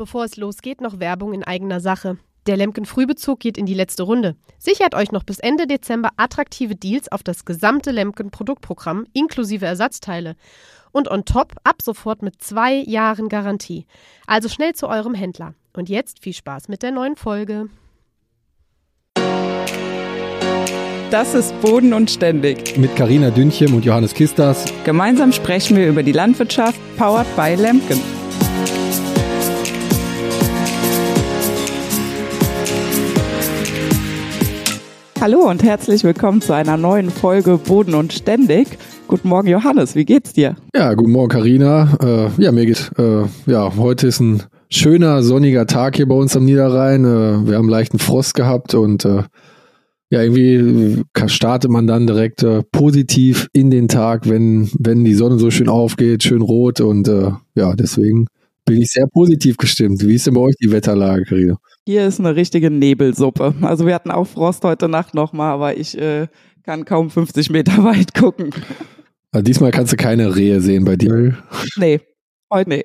Bevor es losgeht, noch Werbung in eigener Sache. Der Lemken Frühbezug geht in die letzte Runde. Sichert euch noch bis Ende Dezember attraktive Deals auf das gesamte Lemken Produktprogramm inklusive Ersatzteile. Und on top ab sofort mit zwei Jahren Garantie. Also schnell zu eurem Händler. Und jetzt viel Spaß mit der neuen Folge. Das ist Boden und Ständig. Mit Karina Dünchem und Johannes Kistas. Gemeinsam sprechen wir über die Landwirtschaft, powered by Lemken. Hallo und herzlich willkommen zu einer neuen Folge Boden und Ständig. Guten Morgen, Johannes. Wie geht's dir? Ja, guten Morgen, Karina. Äh, ja, mir geht. Äh, ja, heute ist ein schöner sonniger Tag hier bei uns am Niederrhein. Äh, wir haben leichten Frost gehabt und äh, ja, irgendwie startet man dann direkt äh, positiv in den Tag, wenn wenn die Sonne so schön aufgeht, schön rot und äh, ja, deswegen bin ich sehr positiv gestimmt. Wie ist denn bei euch die Wetterlage, Karina? Hier ist eine richtige Nebelsuppe. Also wir hatten auch Frost heute Nacht nochmal, aber ich äh, kann kaum 50 Meter weit gucken. Also diesmal kannst du keine Rehe sehen bei dir. Nee, heute nee.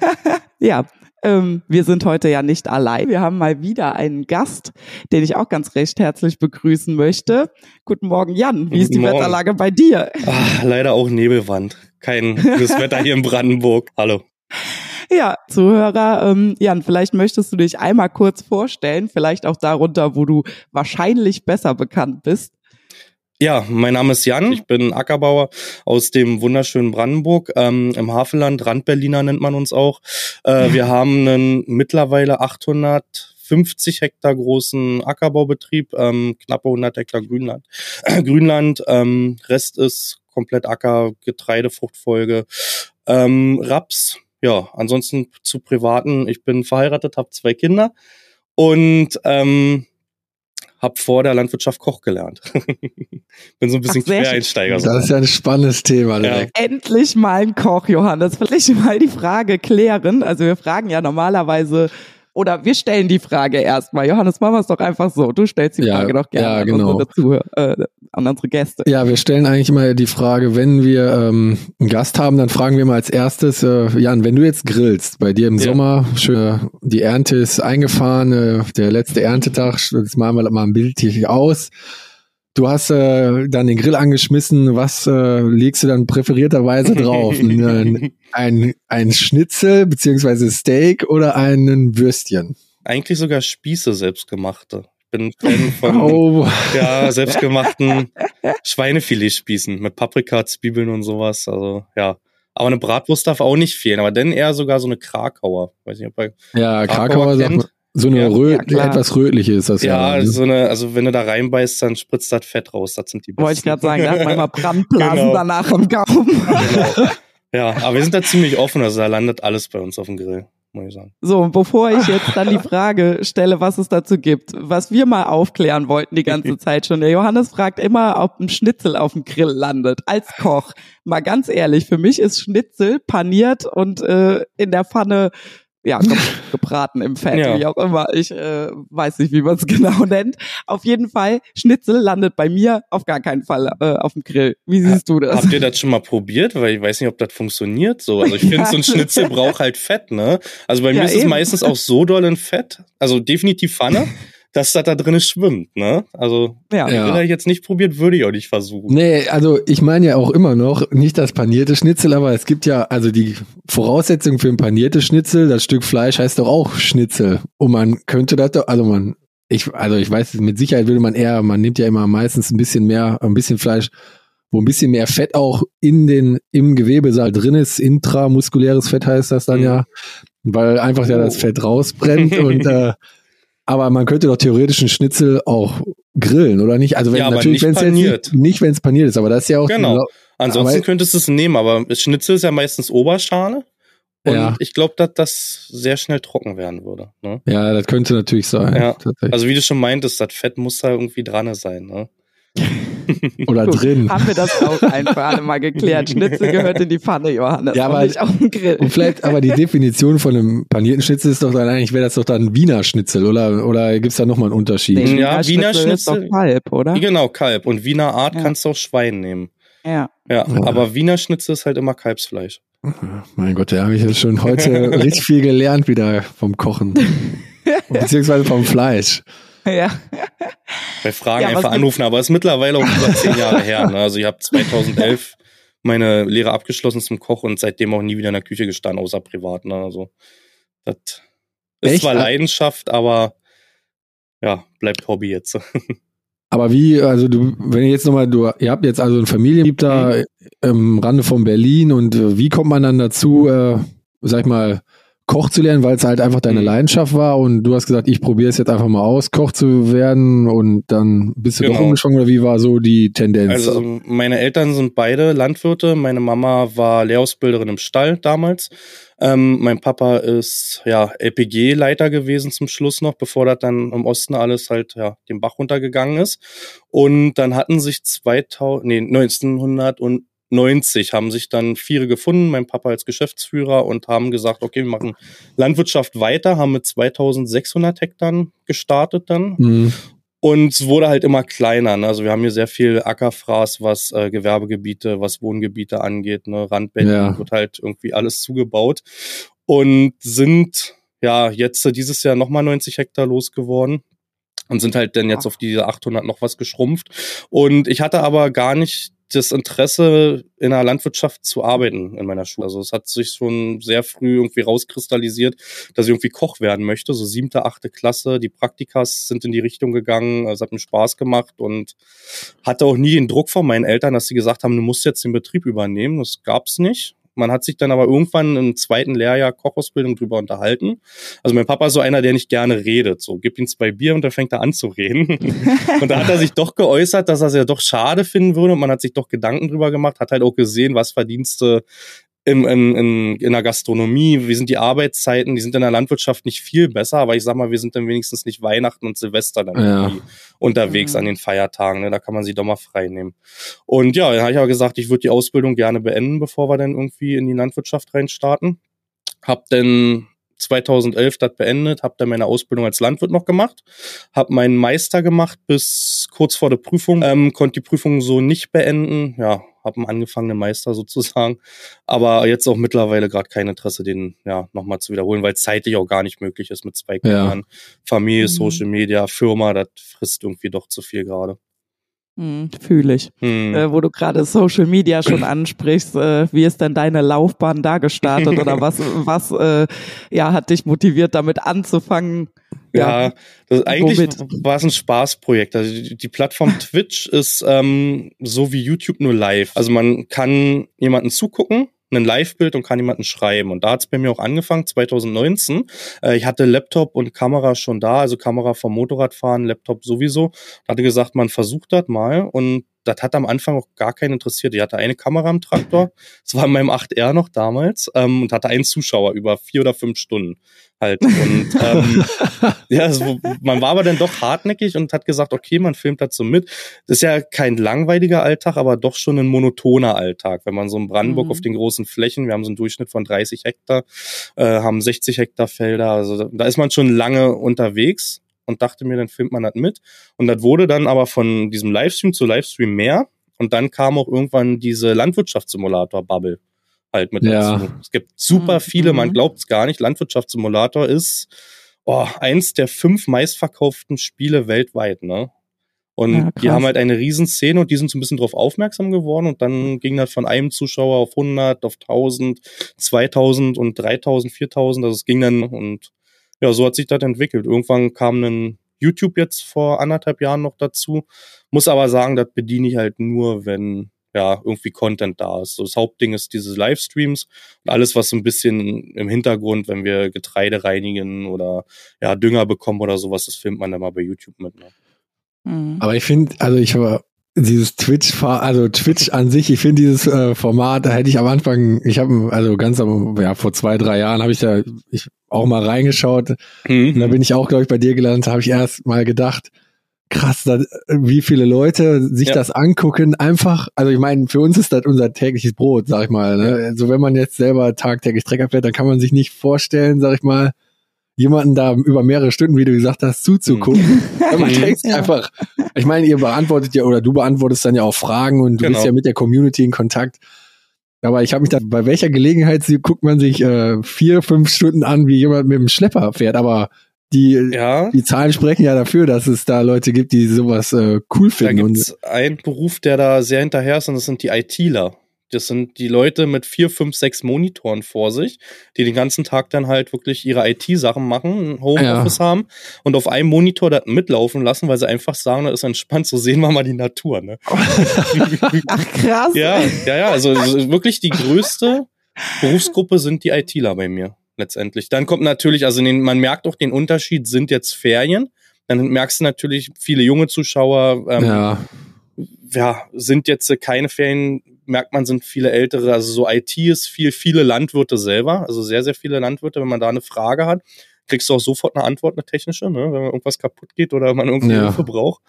ja, ähm, wir sind heute ja nicht allein. Wir haben mal wieder einen Gast, den ich auch ganz recht herzlich begrüßen möchte. Guten Morgen, Jan. Wie Guten ist die Morgen. Wetterlage bei dir? Ach, leider auch Nebelwand. Kein gutes Wetter hier in Brandenburg. Hallo. Ja, Zuhörer, ähm, Jan, vielleicht möchtest du dich einmal kurz vorstellen, vielleicht auch darunter, wo du wahrscheinlich besser bekannt bist. Ja, mein Name ist Jan. Ich bin Ackerbauer aus dem wunderschönen Brandenburg, ähm, im Havelland. Randberliner nennt man uns auch. Äh, wir haben einen mittlerweile 850 Hektar großen Ackerbaubetrieb, ähm, knappe 100 Hektar Grünland. Grünland, ähm, Rest ist komplett Acker, Getreide, Fruchtfolge, ähm, Raps. Ja, ansonsten zu privaten. Ich bin verheiratet, habe zwei Kinder und ähm, habe vor der Landwirtschaft Koch gelernt. bin so ein bisschen Ach. Quereinsteiger. Das ist ja ein spannendes Thema direkt. Endlich mal ein Koch, Johannes. Vielleicht mal die Frage klären. Also wir fragen ja normalerweise, oder wir stellen die Frage erstmal. Johannes, machen wir es doch einfach so. Du stellst die Ja, Frage doch gerne ja, an, genau. unsere Zuhörer, äh, an unsere Gäste. Ja, wir stellen eigentlich immer die Frage, wenn wir ähm, einen Gast haben, dann fragen wir mal als erstes, äh, Jan, wenn du jetzt grillst, bei dir im Ja. Sommer, schön, äh, die Ernte ist eingefahren, äh, der letzte Erntetag, das malen wir mal ein Bild hier aus. Du hast äh, dann den Grill angeschmissen, was äh, legst du dann präferierterweise drauf? ein, ein, ein Schnitzel beziehungsweise Steak oder einen Würstchen? Eigentlich sogar Spieße selbstgemachte. Ich bin Fan von Oh, ja, selbstgemachten Schweinefiletspießen mit Paprika, Zwiebeln und sowas. Also ja. Aber eine Bratwurst darf auch nicht fehlen, aber dann eher sogar so eine Krakauer. Weiß nicht, ob ihr ja, Krakauer Krakauer sagt kennt. man, so eine Ja. rö Ja, etwas rötliche ist das ja. Ja, ne? so eine, also wenn du da reinbeißt, dann spritzt das Fett raus. Das sind die besten. Wollte ich gerade sagen, da hat man immer Brandblasen Genau. danach im Gaumen. Genau. Ja, aber wir sind da ziemlich offen, also da landet alles bei uns auf dem Grill, muss ich sagen. So, und bevor ich jetzt dann die Frage stelle, was es dazu gibt, was wir mal aufklären wollten die ganze Zeit schon. Der Johannes fragt immer, ob ein Schnitzel auf dem Grill landet, als Koch. Mal ganz ehrlich, für mich ist Schnitzel paniert und äh, in der Pfanne, ja, ge- gebraten im Fett, Ja. wie auch immer. Ich äh, weiß nicht, wie man es genau nennt. Auf jeden Fall, Schnitzel landet bei mir auf gar keinen Fall äh, auf dem Grill. Wie siehst du das? Habt ihr das schon mal probiert? Weil ich weiß nicht, ob das funktioniert so. Also ich finde, Ja. so ein Schnitzel braucht halt Fett, ne? Also bei mir Ja, ist es eben. meistens auch so doll in Fett, also definitiv Pfanne, dass das da drin schwimmt, ne? Also Ja. Ja. wenn ich jetzt nicht probiert, würde ich auch nicht versuchen. Nee, also ich meine ja auch immer noch nicht das panierte Schnitzel, aber es gibt ja, also die Voraussetzung für ein paniertes Schnitzel, das Stück Fleisch heißt doch auch Schnitzel. Und man könnte das doch, also man, ich, also ich weiß, mit Sicherheit würde man eher, man nimmt ja immer meistens ein bisschen mehr, ein bisschen Fleisch, wo ein bisschen mehr Fett auch in den, im Gewebesaal drin ist, intramuskuläres Fett heißt das dann Mhm. ja, weil einfach ja das Fett rausbrennt und, äh, aber man könnte doch theoretisch einen Schnitzel auch grillen, oder nicht? Also wenn Ja, natürlich, nicht wenn es paniert. nicht, nicht wenn es paniert ist, aber das ist ja auch Genau. Ansonsten Aber- könntest du es nehmen, aber Schnitzel ist ja meistens Oberschale. Und Ja. ich glaube, dass das sehr schnell trocken werden würde. Ne? Ja, das könnte natürlich sein. Ja. Also wie du schon meintest, das Fett muss da irgendwie dran sein. Ne? Oder Gut, drin. Haben wir das auch ein für alle mal geklärt. Schnitzel gehört in die Pfanne, Johannes. Ja, und aber- nicht auf den Grill. Und vielleicht, aber die Definition von einem panierten Schnitzel ist doch dann eigentlich, wäre das doch dann Wiener Schnitzel, oder? Oder gibt's da nochmal einen Unterschied? Nee. Ja, Wiener Wiener Schnitzel ist doch Schnitzel- Kalb, oder? Genau, Kalb. Und Wiener Art Ja. kannst du auch Schwein nehmen. Ja. Ja, Ja. aber Wiener Schnitzel ist halt immer Kalbsfleisch. Mein Gott, da habe ich jetzt schon heute richtig viel gelernt wieder vom Kochen. Beziehungsweise vom Fleisch. Ja. Bei Fragen Ja, einfach anrufen, aber ist mittlerweile auch über zehn Jahre her. Ne? Also ich habe 2011 meine Lehre abgeschlossen zum Koch und seitdem auch nie wieder in der Küche gestanden, außer privat. Ne? Also das ist Echt? zwar Leidenschaft, aber ja, bleibt Hobby jetzt. Aber wie, also du, wenn ihr jetzt nochmal, du, ihr habt jetzt also eine Familie, gibt da im Rande von Berlin und äh, wie kommt man dann dazu, äh, sag ich mal, Koch zu lernen, weil es halt einfach deine Mhm. Leidenschaft war und du hast gesagt, ich probiere es jetzt einfach mal aus, Koch zu werden und dann bist du doch Genau. umgeschwungen oder wie war so die Tendenz? Also meine Eltern sind beide Landwirte. Meine Mama war Lehrausbilderin im Stall damals. Ähm, mein Papa ist ja LPG-Leiter gewesen zum Schluss noch, bevor das dann im Osten alles halt ja den Bach runtergegangen ist. Und dann hatten sich 2000, nee, 1990 haben sich dann Viere gefunden, mein Papa als Geschäftsführer und haben gesagt, okay, wir machen Landwirtschaft weiter, haben mit 2600 Hektar gestartet dann Mhm. und es wurde halt immer kleiner. Ne? Also wir haben hier sehr viel Ackerfraß, was äh, Gewerbegebiete, was Wohngebiete angeht. Ne? Randbänden Ja. wird halt irgendwie alles zugebaut. Und sind ja jetzt äh, dieses Jahr nochmal 90 Hektar losgeworden. Und sind halt dann jetzt auf diese 800 noch was geschrumpft. Und ich hatte aber gar nicht das Interesse, in der Landwirtschaft zu arbeiten in meiner Schule. Also es hat sich schon sehr früh irgendwie rauskristallisiert, dass ich irgendwie Koch werden möchte. So siebte, achte Klasse. Die Praktikas sind in die Richtung gegangen. Es hat mir Spaß gemacht und hatte auch nie den Druck von meinen Eltern, dass sie gesagt haben, du musst jetzt den Betrieb übernehmen. Das gab's nicht. Man hat sich dann aber irgendwann im zweiten Lehrjahr Kochausbildung drüber unterhalten. Also mein Papa ist so einer, der nicht gerne redet. So, gib ihm zwei Bier und dann fängt er an zu reden. und da hat er sich doch geäußert, dass er es ja doch schade finden würde. Und man hat sich doch Gedanken drüber gemacht, hat halt auch gesehen, was Verdienste im, in, in, in der Gastronomie, wie sind die Arbeitszeiten, die sind in der Landwirtschaft nicht viel besser, aber ich sag mal, wir sind dann wenigstens nicht Weihnachten und Silvester dann Ja. irgendwie unterwegs Mhm. an den Feiertagen, ne? da kann man sich doch mal frei nehmen. Und ja, dann habe ich aber gesagt, ich würde die Ausbildung gerne beenden, bevor wir dann irgendwie in die Landwirtschaft reinstarten. Hab dann 2011 das beendet, habe dann meine Ausbildung als Landwirt noch gemacht, habe meinen Meister gemacht bis kurz vor der Prüfung, ähm, konnte die Prüfung so nicht beenden, ja, habe einen angefangenen Meister sozusagen, aber jetzt auch mittlerweile gerade kein Interesse, den ja nochmal zu wiederholen, weil es zeitlich auch gar nicht möglich ist mit zwei Kindern, Familie, Mhm. Social Media, Firma, das frisst irgendwie doch zu viel gerade. Hm, Fühle ich. Hm. Äh, wo du gerade Social Media schon ansprichst, äh, wie ist denn deine Laufbahn da gestartet oder was, was äh, ja, hat dich motiviert, damit anzufangen? Ja, das, eigentlich womit? war es ein Spaßprojekt. Also die, die Plattform Twitch ist ähm, so wie YouTube nur live. Also man kann jemanden zugucken, ein Live-Bild und kann jemanden schreiben. Und da hat es bei mir auch angefangen, 2019. Äh, ich hatte Laptop und Kamera schon da, also Kamera vom Motorradfahren, Laptop sowieso. Hatte gesagt, man versucht das mal und das hat am Anfang auch gar keinen interessiert. Ich hatte eine Kamera im Traktor, das war in meinem 8R noch damals, ähm, und hatte einen Zuschauer über vier oder fünf Stunden halt. Und ähm, ja, so, man war aber dann doch hartnäckig und hat gesagt, okay, man filmt so mit. Das ist ja kein langweiliger Alltag, aber doch schon ein monotoner Alltag. Wenn man so in Brandenburg Mhm. auf den großen Flächen, wir haben so einen Durchschnitt von 30 Hektar, äh, haben 60 Hektar Felder, also da ist man schon lange unterwegs und dachte mir, dann filmt man das mit. Und das wurde dann aber von diesem Livestream zu Livestream mehr. Und dann kam auch irgendwann diese Landwirtschaftssimulator-Bubble halt mit Ja. dazu. Es gibt super Mhm. viele, man Mhm. glaubt es gar nicht. Landwirtschaftssimulator ist oh, eins der fünf meistverkauften Spiele weltweit, ne? Und Ja, die haben halt eine riesen Szene und die sind so ein bisschen drauf aufmerksam geworden und dann ging das von einem Zuschauer auf 100, auf 1000, 2000 und 3000, 4000, also es ging dann und ja, so hat sich das entwickelt. Irgendwann kam ein YouTube jetzt vor anderthalb Jahren noch dazu, muss aber sagen, das bediene ich halt nur, wenn ja, irgendwie Content da ist. So, das Hauptding ist diese Livestreams und alles, was so ein bisschen im Hintergrund, wenn wir Getreide reinigen oder ja, Dünger bekommen oder sowas, das filmt man dann mal bei YouTube mit. Ne? Hm. Aber ich finde, also ich war dieses Twitch, also Twitch an sich, ich finde dieses äh, Format, da hätte ich am Anfang, ich habe also ganz am, ja, vor zwei, drei Jahren habe ich da ich auch mal reingeschaut und da bin ich auch, glaube ich, bei dir gelandet, habe ich erst mal gedacht, krass, da, wie viele Leute sich Ja. das angucken, einfach, also ich meine, für uns ist das unser tägliches Brot, sag ich mal. Ne? Also wenn man jetzt selber tagtäglich Trecker fährt, dann kann man sich nicht vorstellen, sag ich mal, jemanden da über mehrere Stunden, wie du gesagt hast, zuzugucken. Ja, man Mhm. denkt Ja. einfach, ich meine, ihr beantwortet ja oder du beantwortest dann ja auch Fragen und du Genau. bist ja mit der Community in Kontakt. Aber ich habe mich da, bei welcher Gelegenheit guckt man sich äh, vier, fünf Stunden an, wie jemand mit dem Schlepper fährt. Aber die, ja. die Zahlen sprechen ja dafür, dass es da Leute gibt, die sowas äh, cool finden. Da gibt es einen Beruf, der da sehr hinterher ist, und das sind die ITler. Das sind die Leute mit vier, fünf, sechs Monitoren vor sich, die den ganzen Tag dann halt wirklich ihre IT-Sachen machen, ein Homeoffice ja. haben und auf einem Monitor das mitlaufen lassen, weil sie einfach sagen, das ist entspannt, so sehen wir mal die Natur. Ne? Ach krass. Ja, ja, ja. Also, also wirklich die größte Berufsgruppe sind die ITler bei mir letztendlich. Dann kommt natürlich, also den, man merkt auch den Unterschied, sind jetzt Ferien. Dann merkst du natürlich viele junge Zuschauer. Ähm, ja ja, sind jetzt keine Ferien, merkt man, sind viele ältere, also so IT ist viel, viele Landwirte selber, also sehr, sehr viele Landwirte, wenn man da eine Frage hat, kriegst du auch sofort eine Antwort, eine technische, ne, wenn irgendwas kaputt geht oder man irgendwie ja. Hilfe braucht.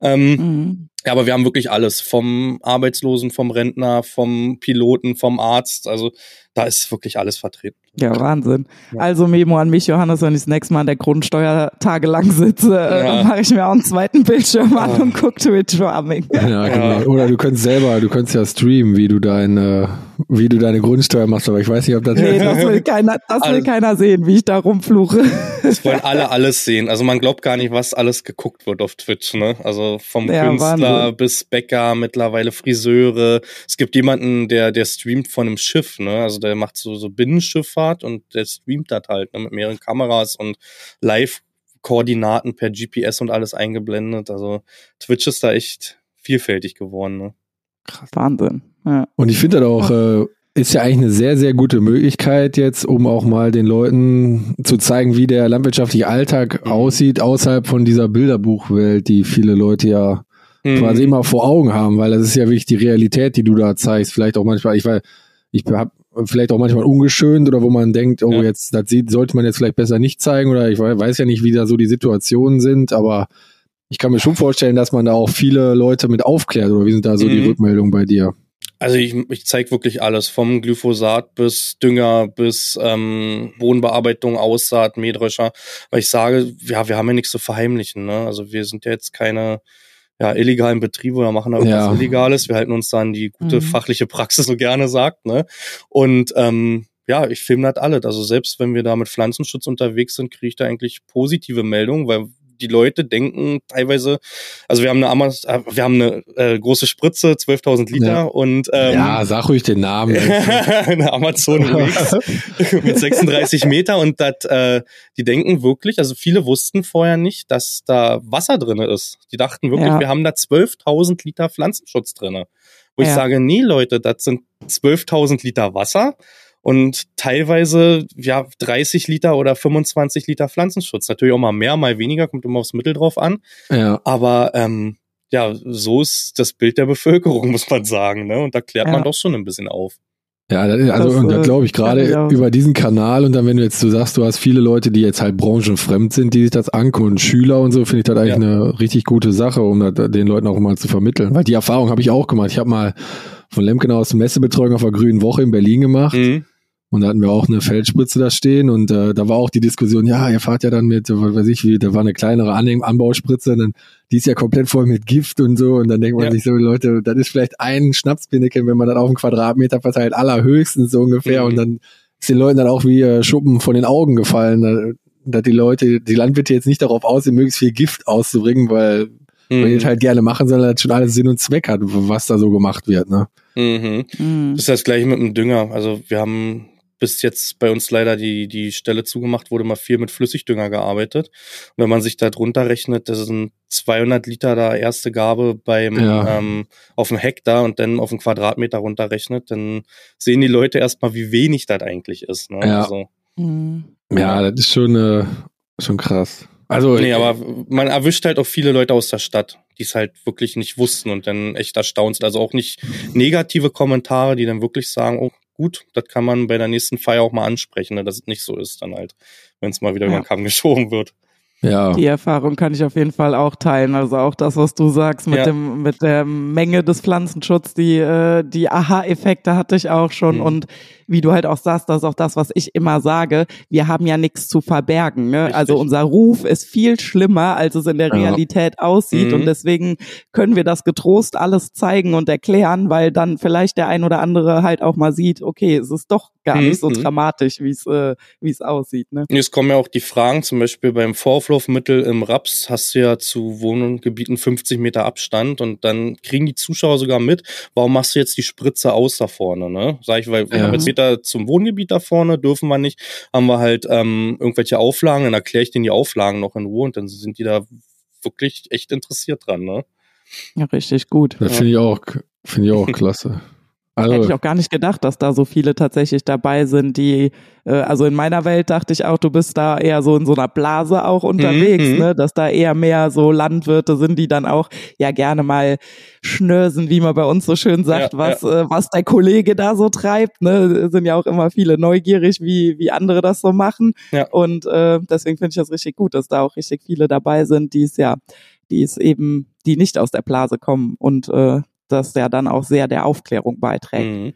Ähm, mhm. Ja, aber wir haben wirklich alles, vom Arbeitslosen, vom Rentner, vom Piloten, vom Arzt, also da ist wirklich alles vertreten. Ja, Wahnsinn. Ja. Also Memo an mich, Johannes, wenn ich das nächste Mal an der Grundsteuer tagelang sitze, äh, ja. mache ich mir auch einen zweiten Bildschirm an und gucke Twitch Farming. Ja, genau. Oder du könntest selber, du könntest ja streamen, wie du dein, äh, wie du deine Grundsteuer machst, aber ich weiß nicht, ob das... Nee, das will keiner, das will keiner sehen, wie ich da rumfluche. Das wollen alle alles sehen. Also man glaubt gar nicht, was alles geguckt wird auf Twitch, ne? Also vom Künstler Bis Bäcker, mittlerweile Friseure. Es gibt jemanden, der, der streamt von einem Schiff, ne? Also der macht so, so Binnenschifffahrt und der streamt das halt ne? mit mehreren Kameras und live Koordinaten per GPS und alles eingeblendet. Also Twitch ist da echt vielfältig geworden. Ne? Krass, Wahnsinn. Ja. Und ich finde das auch, äh, ist ja eigentlich eine sehr, sehr gute Möglichkeit jetzt, um auch mal den Leuten zu zeigen, wie der landwirtschaftliche Alltag mhm. aussieht, außerhalb von dieser Bilderbuchwelt, die viele Leute ja mhm. quasi immer vor Augen haben, weil das ist ja wirklich die Realität, die du da zeigst. Vielleicht auch manchmal, ich weiß, ich habe vielleicht auch manchmal ungeschönt oder wo man denkt, oh, ja. jetzt, das sieht, sollte man jetzt vielleicht besser nicht zeigen oder ich weiß ja nicht, wie da so die Situationen sind, aber ich kann mir schon vorstellen, dass man da auch viele Leute mit aufklärt oder wie sind da so mhm. die Rückmeldungen bei dir? Also ich, ich zeige wirklich alles, vom Glyphosat bis Dünger, bis ähm, Bodenbearbeitung, Aussaat, Mähdrescher, weil ich sage, ja, wir haben ja nichts zu verheimlichen. Ne? Also wir sind ja jetzt keine ja, illegalen Betriebe oder machen da irgendwas ja. Illegales. Wir halten uns dann die gute mhm. fachliche Praxis so gerne sagt. Ne? Und ähm, ja, ich filme das alles. Also selbst wenn wir da mit Pflanzenschutz unterwegs sind, kriege ich da eigentlich positive Meldungen, weil die Leute denken teilweise, also wir haben eine, Amaz äh, wir haben eine äh, große Spritze, 12.000 Liter ja. und ähm, ja, sag ruhig den Namen. eine Amazon mit 36 Meter und das, äh, die denken wirklich, also viele wussten vorher nicht, dass da Wasser drinne ist. Die dachten wirklich, ja. wir haben da 12.000 Liter Pflanzenschutz drinne. Wo ja. ich sage, nee Leute, das sind 12.000 Liter Wasser und teilweise ja 30 Liter oder 25 Liter Pflanzenschutz. Natürlich auch mal mehr, mal weniger, kommt immer aufs Mittel drauf an. Ja. Aber ähm, ja, so ist das Bild der Bevölkerung, muss man sagen. Ne? Und da klärt ja. man doch schon ein bisschen auf. Ja, also das, und da äh, glaube ich gerade über diesen Kanal und dann, wenn du jetzt du sagst, du hast viele Leute, die jetzt halt branchenfremd sind, die sich das angucken und Schüler und so, finde ich das eigentlich ja. eine richtig gute Sache, um das, den Leuten auch mal zu vermitteln. Weil die Erfahrung habe ich auch gemacht. Ich habe mal von Lemken aus Messebetreuung auf der Grünen Woche in Berlin gemacht. Mhm. Und da hatten wir auch eine Feldspritze da stehen und äh, da war auch die Diskussion, ja, ihr fahrt ja dann mit, was weiß ich, wie, da war eine kleinere An Anbauspritze, und dann, die ist ja komplett voll mit Gift und so und dann denkt man ja. sich so, Leute, das ist vielleicht ein Schnapspinneken, wenn man dann auf einen Quadratmeter verteilt, allerhöchstens so ungefähr mhm. und dann ist den Leuten dann auch wie äh, Schuppen von den Augen gefallen, dass die Leute, die Landwirte jetzt nicht darauf aus sind, möglichst viel Gift auszubringen, weil mhm. man das halt gerne machen soll, dass schon alles Sinn und Zweck hat, was da so gemacht wird, ne? Mhm. Mhm. Das ist das gleiche mit dem Dünger. Also wir haben bis jetzt bei uns leider die, die Stelle zugemacht wurde, mal viel mit Flüssigdünger gearbeitet. Und wenn man sich da drunter rechnet, das sind 200 Liter da erste Gabe beim, ja. ähm, auf dem Hektar und dann auf einen Quadratmeter runterrechnet, dann sehen die Leute erstmal, wie wenig das eigentlich ist. Ne? Ja. Also, mhm. ja, das ist schon, äh, schon krass. Also, nee, aber man erwischt halt auch viele Leute aus der Stadt, die es halt wirklich nicht wussten und dann echt erstaunt sind. Also auch nicht negative Kommentare, die dann wirklich sagen, oh, gut, das kann man bei der nächsten Feier auch mal ansprechen, ne, dass es nicht so ist dann halt, wenn es mal wieder ja. über den Kamm geschoben wird. Ja. Die Erfahrung kann ich auf jeden Fall auch teilen. Also auch das, was du sagst mit ja. dem, mit der Menge des Pflanzenschutzes, die, äh, die Aha-Effekte hatte ich auch schon. Mhm. Und wie du halt auch sagst, das ist auch das, was ich immer sage, wir haben ja nichts zu verbergen. Ne? Also unser Ruf ist viel schlimmer, als es in der Realität ja. aussieht. Mhm. Und deswegen können wir das getrost alles zeigen und erklären, weil dann vielleicht der ein oder andere halt auch mal sieht, okay, es ist doch gar mhm. nicht so mhm. dramatisch, wie es äh, wie es aussieht. Ne? Es kommen ja auch die Fragen, zum Beispiel beim Vorfluffmittel im Raps hast du ja zu Wohngebieten 50 Meter Abstand und dann kriegen die Zuschauer sogar mit, warum machst du jetzt die Spritze aus da vorne, ne? Sag ich, weil wir ja. haben jetzt Meter zum Wohngebiet da vorne, dürfen wir nicht, haben wir halt ähm, irgendwelche Auflagen, dann erkläre ich denen die Auflagen noch in Ruhe und dann sind die da wirklich echt interessiert dran, ne? Ja, richtig gut. Das finde ich auch, finde ich auch klasse. Also, Hätte ich auch gar nicht gedacht, dass da so viele tatsächlich dabei sind, die, äh, also in meiner Welt dachte ich auch, du bist da eher so in so einer Blase auch unterwegs, mhm. ne, dass da eher mehr so Landwirte sind, die dann auch ja gerne mal schnörsen, wie man bei uns so schön sagt, ja, was, ja. Äh, was der Kollege da so treibt, ne, sind ja auch immer viele neugierig, wie, wie andere das so machen. Ja. Und äh, deswegen finde ich das richtig gut, dass da auch richtig viele dabei sind, die es ja, die es eben, die nicht aus der Blase kommen und äh, das ja dann auch sehr der Aufklärung beiträgt. Mhm.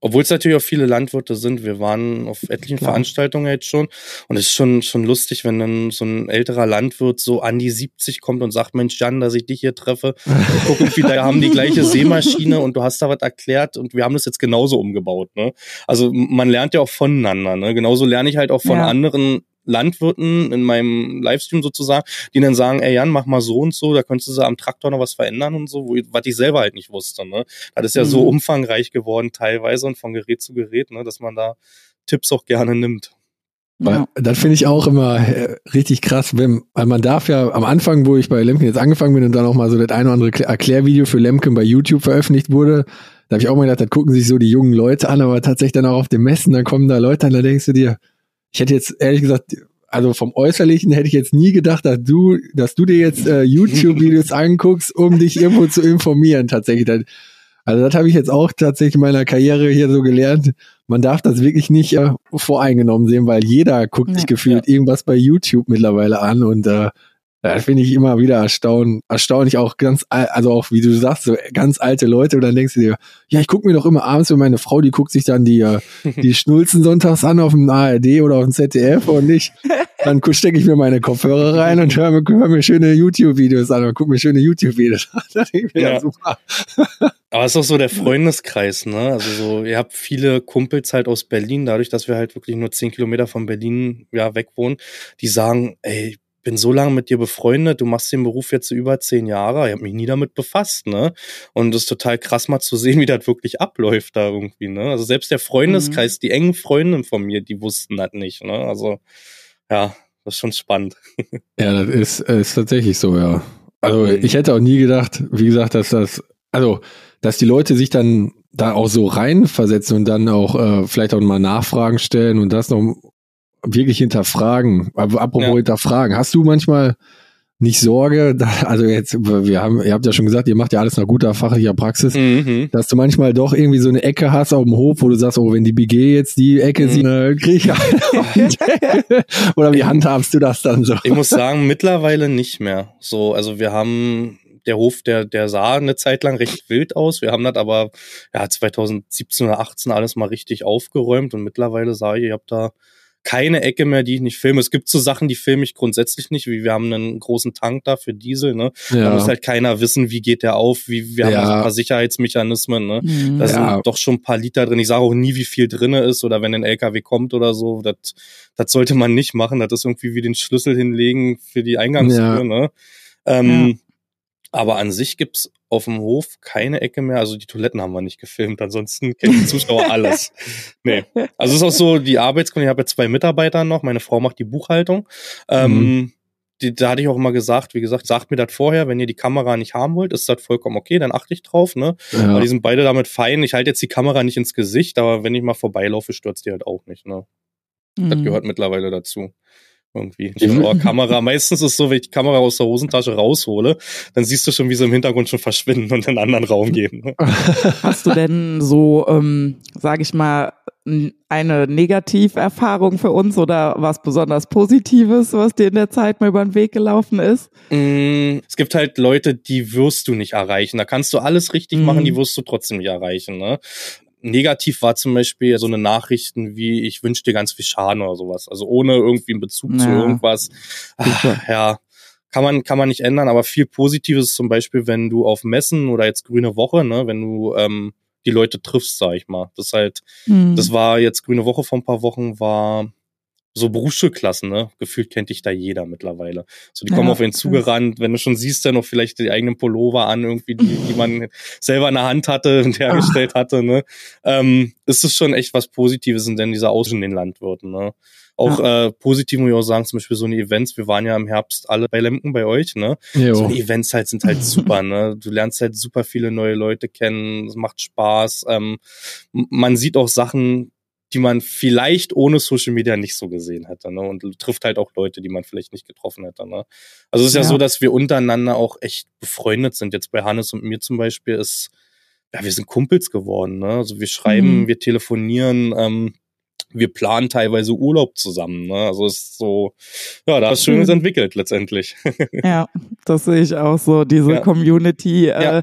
Obwohl es natürlich auch viele Landwirte sind. Wir waren auf etlichen Klar. Veranstaltungen jetzt schon. Und es ist schon, schon lustig, wenn dann so ein älterer Landwirt so an die 70 kommt und sagt, Mensch, Jan, dass ich dich hier treffe. Guck, wie da haben die gleiche Seemaschine und du hast da was erklärt und wir haben das jetzt genauso umgebaut. Ne? Also man lernt ja auch voneinander. Ne? Genauso lerne ich halt auch von ja. anderen Landwirten in meinem Livestream sozusagen, die dann sagen, ey Jan, mach mal so und so, da könntest du am Traktor noch was verändern und so, wo ich, was ich selber halt nicht wusste. Ne? Das ist ja mhm. so umfangreich geworden teilweise und von Gerät zu Gerät, ne, dass man da Tipps auch gerne nimmt. Ja. Das finde ich auch immer äh, richtig krass, wenn, weil man darf ja am Anfang, wo ich bei Lemken jetzt angefangen bin und dann auch mal so das eine oder andere Erklärvideo für Lemken bei YouTube veröffentlicht wurde, da habe ich auch mal gedacht, das gucken sich so die jungen Leute an, aber tatsächlich dann auch auf dem Messen, dann kommen da Leute an, da denkst du dir, ich hätte jetzt ehrlich gesagt, also vom Äußerlichen hätte ich jetzt nie gedacht, dass du, dass du dir jetzt äh, YouTube-Videos anguckst, um dich irgendwo zu informieren, tatsächlich. Also das habe ich jetzt auch tatsächlich in meiner Karriere hier so gelernt. Man darf das wirklich nicht äh, voreingenommen sehen, weil jeder guckt sich gefühlt ja. irgendwas bei YouTube mittlerweile an und äh, das finde ich immer wieder erstaunlich, erstaunlich auch ganz, also auch wie du sagst, so ganz alte Leute und dann denkst du dir, ja, ich gucke mir doch immer abends für meine Frau, die guckt sich dann die, äh, die Schnulzen sonntags an auf dem ARD oder auf dem ZDF und ich, dann stecke ich mir meine Kopfhörer rein und höre mir, hör mir schöne YouTube-Videos an und gucke mir schöne YouTube-Videos an. Das ich mir ja. super. Aber es ist auch so der Freundeskreis, ne? Also so, ihr habt viele Kumpels halt aus Berlin, dadurch, dass wir halt wirklich nur zehn Kilometer von Berlin ja weg wohnen, die sagen, ey, bin so lange mit dir befreundet, du machst den Beruf jetzt über zehn Jahre, ich habe mich nie damit befasst, ne? Und es ist total krass mal zu sehen, wie das wirklich abläuft da irgendwie, ne? Also selbst der Freundeskreis, mhm. die engen Freundinnen von mir, die wussten das nicht, ne? Also ja, das ist schon spannend. Ja, das ist, ist tatsächlich so, ja. Also ich hätte auch nie gedacht, wie gesagt, dass das, also, dass die Leute sich dann da auch so reinversetzen und dann auch äh, vielleicht auch mal Nachfragen stellen und das noch wirklich hinterfragen. Apropos ja. hinterfragen. Hast du manchmal nicht Sorge, also jetzt, wir haben, ihr habt ja schon gesagt, ihr macht ja alles nach guter fachlicher Praxis, mhm. dass du manchmal doch irgendwie so eine Ecke hast auf dem Hof, wo du sagst, oh, wenn die BG jetzt die Ecke mhm. sieht, ne, krieg ich Oder wie handhabst du das dann so? Ich muss sagen, mittlerweile nicht mehr. So, also wir haben der Hof, der, der sah eine Zeit lang recht wild aus. Wir haben das aber ja 2017 oder 18 alles mal richtig aufgeräumt und mittlerweile sage ich, ihr habt da keine Ecke mehr, die ich nicht filme. Es gibt so Sachen, die filme ich grundsätzlich nicht, wie wir haben einen großen Tank da für Diesel, ne? Ja. Da muss halt keiner wissen, wie geht der auf, wie wir haben ja. also ein paar Sicherheitsmechanismen, ne? Mhm. Da ja. sind doch schon ein paar Liter drin. Ich sage auch nie, wie viel drinne ist oder wenn ein LKW kommt oder so. Das, das sollte man nicht machen. Das ist irgendwie wie den Schlüssel hinlegen für die Eingangstür, ne? Ähm, aber an sich gibt's auf dem Hof keine Ecke mehr. Also die Toiletten haben wir nicht gefilmt. Ansonsten kennen die Zuschauer alles. nee. Also es ist auch so, die Arbeitskunde, ich habe jetzt zwei Mitarbeiter noch. Meine Frau macht die Buchhaltung. Ähm, mhm. die, da hatte ich auch immer gesagt, wie gesagt, sagt mir das vorher, wenn ihr die Kamera nicht haben wollt, ist das vollkommen okay, dann achte ich drauf, ne? Ja. Aber die sind beide damit fein. Ich halte jetzt die Kamera nicht ins Gesicht, aber wenn ich mal vorbeilaufe, stürzt die halt auch nicht, ne? Mhm. Das gehört mittlerweile dazu irgendwie. Die mhm. Kamera, meistens ist es so, wenn ich die Kamera aus der Hosentasche raushole, dann siehst du schon, wie sie im Hintergrund schon verschwinden und in einen anderen Raum gehen. Ne? Hast du denn so, ähm, sage ich mal, eine Negativerfahrung für uns oder was besonders Positives, was dir in der Zeit mal über den Weg gelaufen ist? Mm, es gibt halt Leute, die wirst du nicht erreichen. Da kannst du alles richtig mm. machen, die wirst du trotzdem nicht erreichen. Ne? Negativ war zum Beispiel so eine Nachrichten wie ich wünsche dir ganz viel Schaden oder sowas. Also ohne irgendwie einen Bezug ja. zu irgendwas. Ach, ja, kann man, kann man nicht ändern, aber viel Positives zum Beispiel, wenn du auf Messen oder jetzt Grüne Woche, ne, wenn du ähm, die Leute triffst, sag ich mal. Das halt, mhm. das war jetzt Grüne Woche vor ein paar Wochen, war so Berufsschulklassen, ne? Gefühlt kennt dich da jeder mittlerweile. So, die kommen ja, auf ihn zugerannt, wenn du schon siehst, dann noch vielleicht die eigenen Pullover an, irgendwie, die, die man selber in der Hand hatte und hergestellt Ach. hatte, ne? Ähm, ist es schon echt was Positives, in denn dieser Aus in den Landwirten, ne? Auch ja. äh, positiv muss ich auch sagen, zum Beispiel so eine Events, wir waren ja im Herbst alle bei Lemken bei euch, ne? Jo. So eine Events halt sind halt super, ne? Du lernst halt super viele neue Leute kennen, es macht Spaß. Ähm, man sieht auch Sachen, die man vielleicht ohne Social Media nicht so gesehen hätte, ne? Und trifft halt auch Leute, die man vielleicht nicht getroffen hätte, ne? Also es ist ja, ja so, dass wir untereinander auch echt befreundet sind. Jetzt bei Hannes und mir zum Beispiel ist, ja, wir sind Kumpels geworden, ne? Also wir schreiben, mhm. wir telefonieren, ähm, wir planen teilweise Urlaub zusammen. Ne? Also es ist so, ja, da ist Schönes mhm. entwickelt letztendlich. ja, das sehe ich auch so. Diese ja. Community, äh, ja.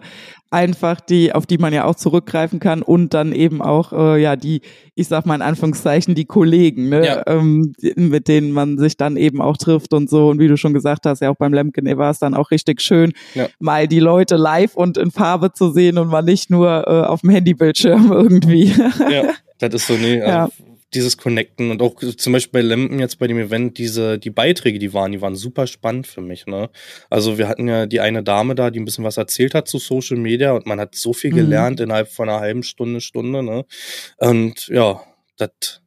einfach die, auf die man ja auch zurückgreifen kann und dann eben auch, äh, ja, die, ich sag mal in Anführungszeichen, die Kollegen, ne? Ja. Ähm, mit denen man sich dann eben auch trifft und so. Und wie du schon gesagt hast, ja auch beim Lemken war es dann auch richtig schön, ja. mal die Leute live und in Farbe zu sehen und mal nicht nur äh, auf dem Handybildschirm irgendwie. ja, das ist so, nee, ja. Dieses Connecten und auch zum Beispiel bei Lempen jetzt bei dem Event, diese, die Beiträge, die waren, die waren super spannend für mich, ne? Also wir hatten ja die eine Dame da, die ein bisschen was erzählt hat zu Social Media und man hat so viel mhm. gelernt innerhalb von einer halben Stunde, Stunde, ne? Und ja, das,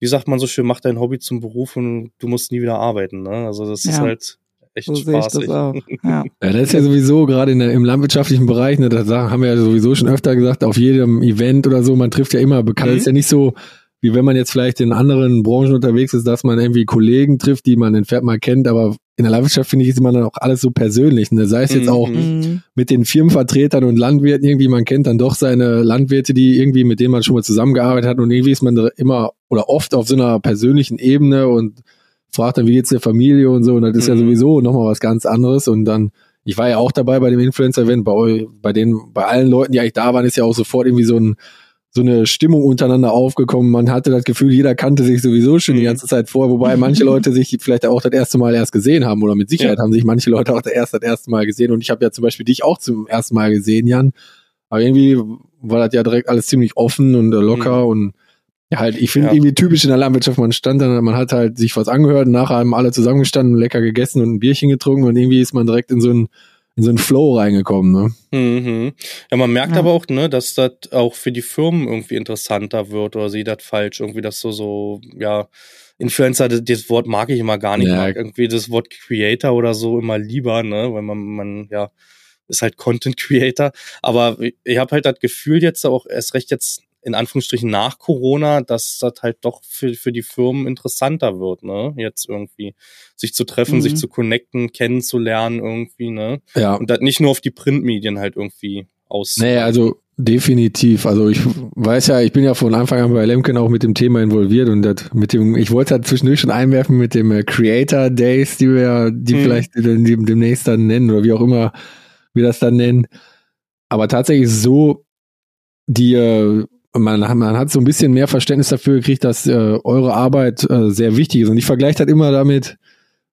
wie sagt man so schön, mach dein Hobby zum Beruf und du musst nie wieder arbeiten, ne? Also das ja. ist halt, echt so spaßig. Ja. ja. das ist ja sowieso gerade im landwirtschaftlichen Bereich, ne, das haben wir ja sowieso schon öfter gesagt, auf jedem Event oder so, man trifft ja immer bekannt, mhm. ist ja nicht so, wie wenn man jetzt vielleicht in anderen Branchen unterwegs ist, dass man irgendwie Kollegen trifft, die man in Pferd mal kennt, aber in der Landwirtschaft finde ich, ist man dann auch alles so persönlich. Ne? Sei es jetzt auch mhm. mit den Firmenvertretern und Landwirten irgendwie, man kennt dann doch seine Landwirte, die irgendwie, mit denen man schon mal zusammengearbeitet hat und irgendwie ist man da immer oder oft auf so einer persönlichen Ebene und fragt dann, wie geht's der Familie und so und das ist mhm. ja sowieso nochmal was ganz anderes und dann ich war ja auch dabei bei dem Influencer-Event, bei, bei den, bei allen Leuten, die eigentlich da waren, ist ja auch sofort irgendwie so ein so eine Stimmung untereinander aufgekommen. Man hatte das Gefühl, jeder kannte sich sowieso schon die mhm. ganze Zeit vor, wobei manche Leute sich vielleicht auch das erste Mal erst gesehen haben oder mit Sicherheit ja. haben sich manche Leute auch das erste, das erste Mal gesehen. Und ich habe ja zum Beispiel dich auch zum ersten Mal gesehen, Jan. Aber irgendwie war das ja direkt alles ziemlich offen und locker mhm. und ja, halt, ich finde ja. irgendwie typisch in der Landwirtschaft, man stand dann, man hat halt sich was angehört, und nachher haben alle zusammengestanden, lecker gegessen und ein Bierchen getrunken und irgendwie ist man direkt in so ein in so einen Flow reingekommen, ne? Mhm. Ja, man merkt ja. aber auch, ne, dass das auch für die Firmen irgendwie interessanter wird oder sieht das falsch, irgendwie das so, so, ja, Influencer, das, das Wort mag ich immer gar nicht. Ja. Mag irgendwie das Wort Creator oder so immer lieber, ne, weil man, man, ja, ist halt Content Creator. Aber ich habe halt das Gefühl jetzt auch erst recht jetzt in Anführungsstrichen nach Corona, dass das halt doch für, für die Firmen interessanter wird, ne? Jetzt irgendwie sich zu treffen, mhm. sich zu connecten, kennenzulernen irgendwie, ne? Ja. Und das nicht nur auf die Printmedien halt irgendwie aus. Nee, also definitiv. Also ich weiß ja, ich bin ja von Anfang an bei Lemken auch mit dem Thema involviert und das mit dem, ich wollte halt zwischendurch schon einwerfen mit dem äh, Creator Days, die wir, die mhm. vielleicht demnächst dann nennen oder wie auch immer wir das dann nennen. Aber tatsächlich so, die äh, man, man hat so ein bisschen mehr Verständnis dafür gekriegt, dass äh, eure Arbeit äh, sehr wichtig ist. Und ich vergleiche das immer damit,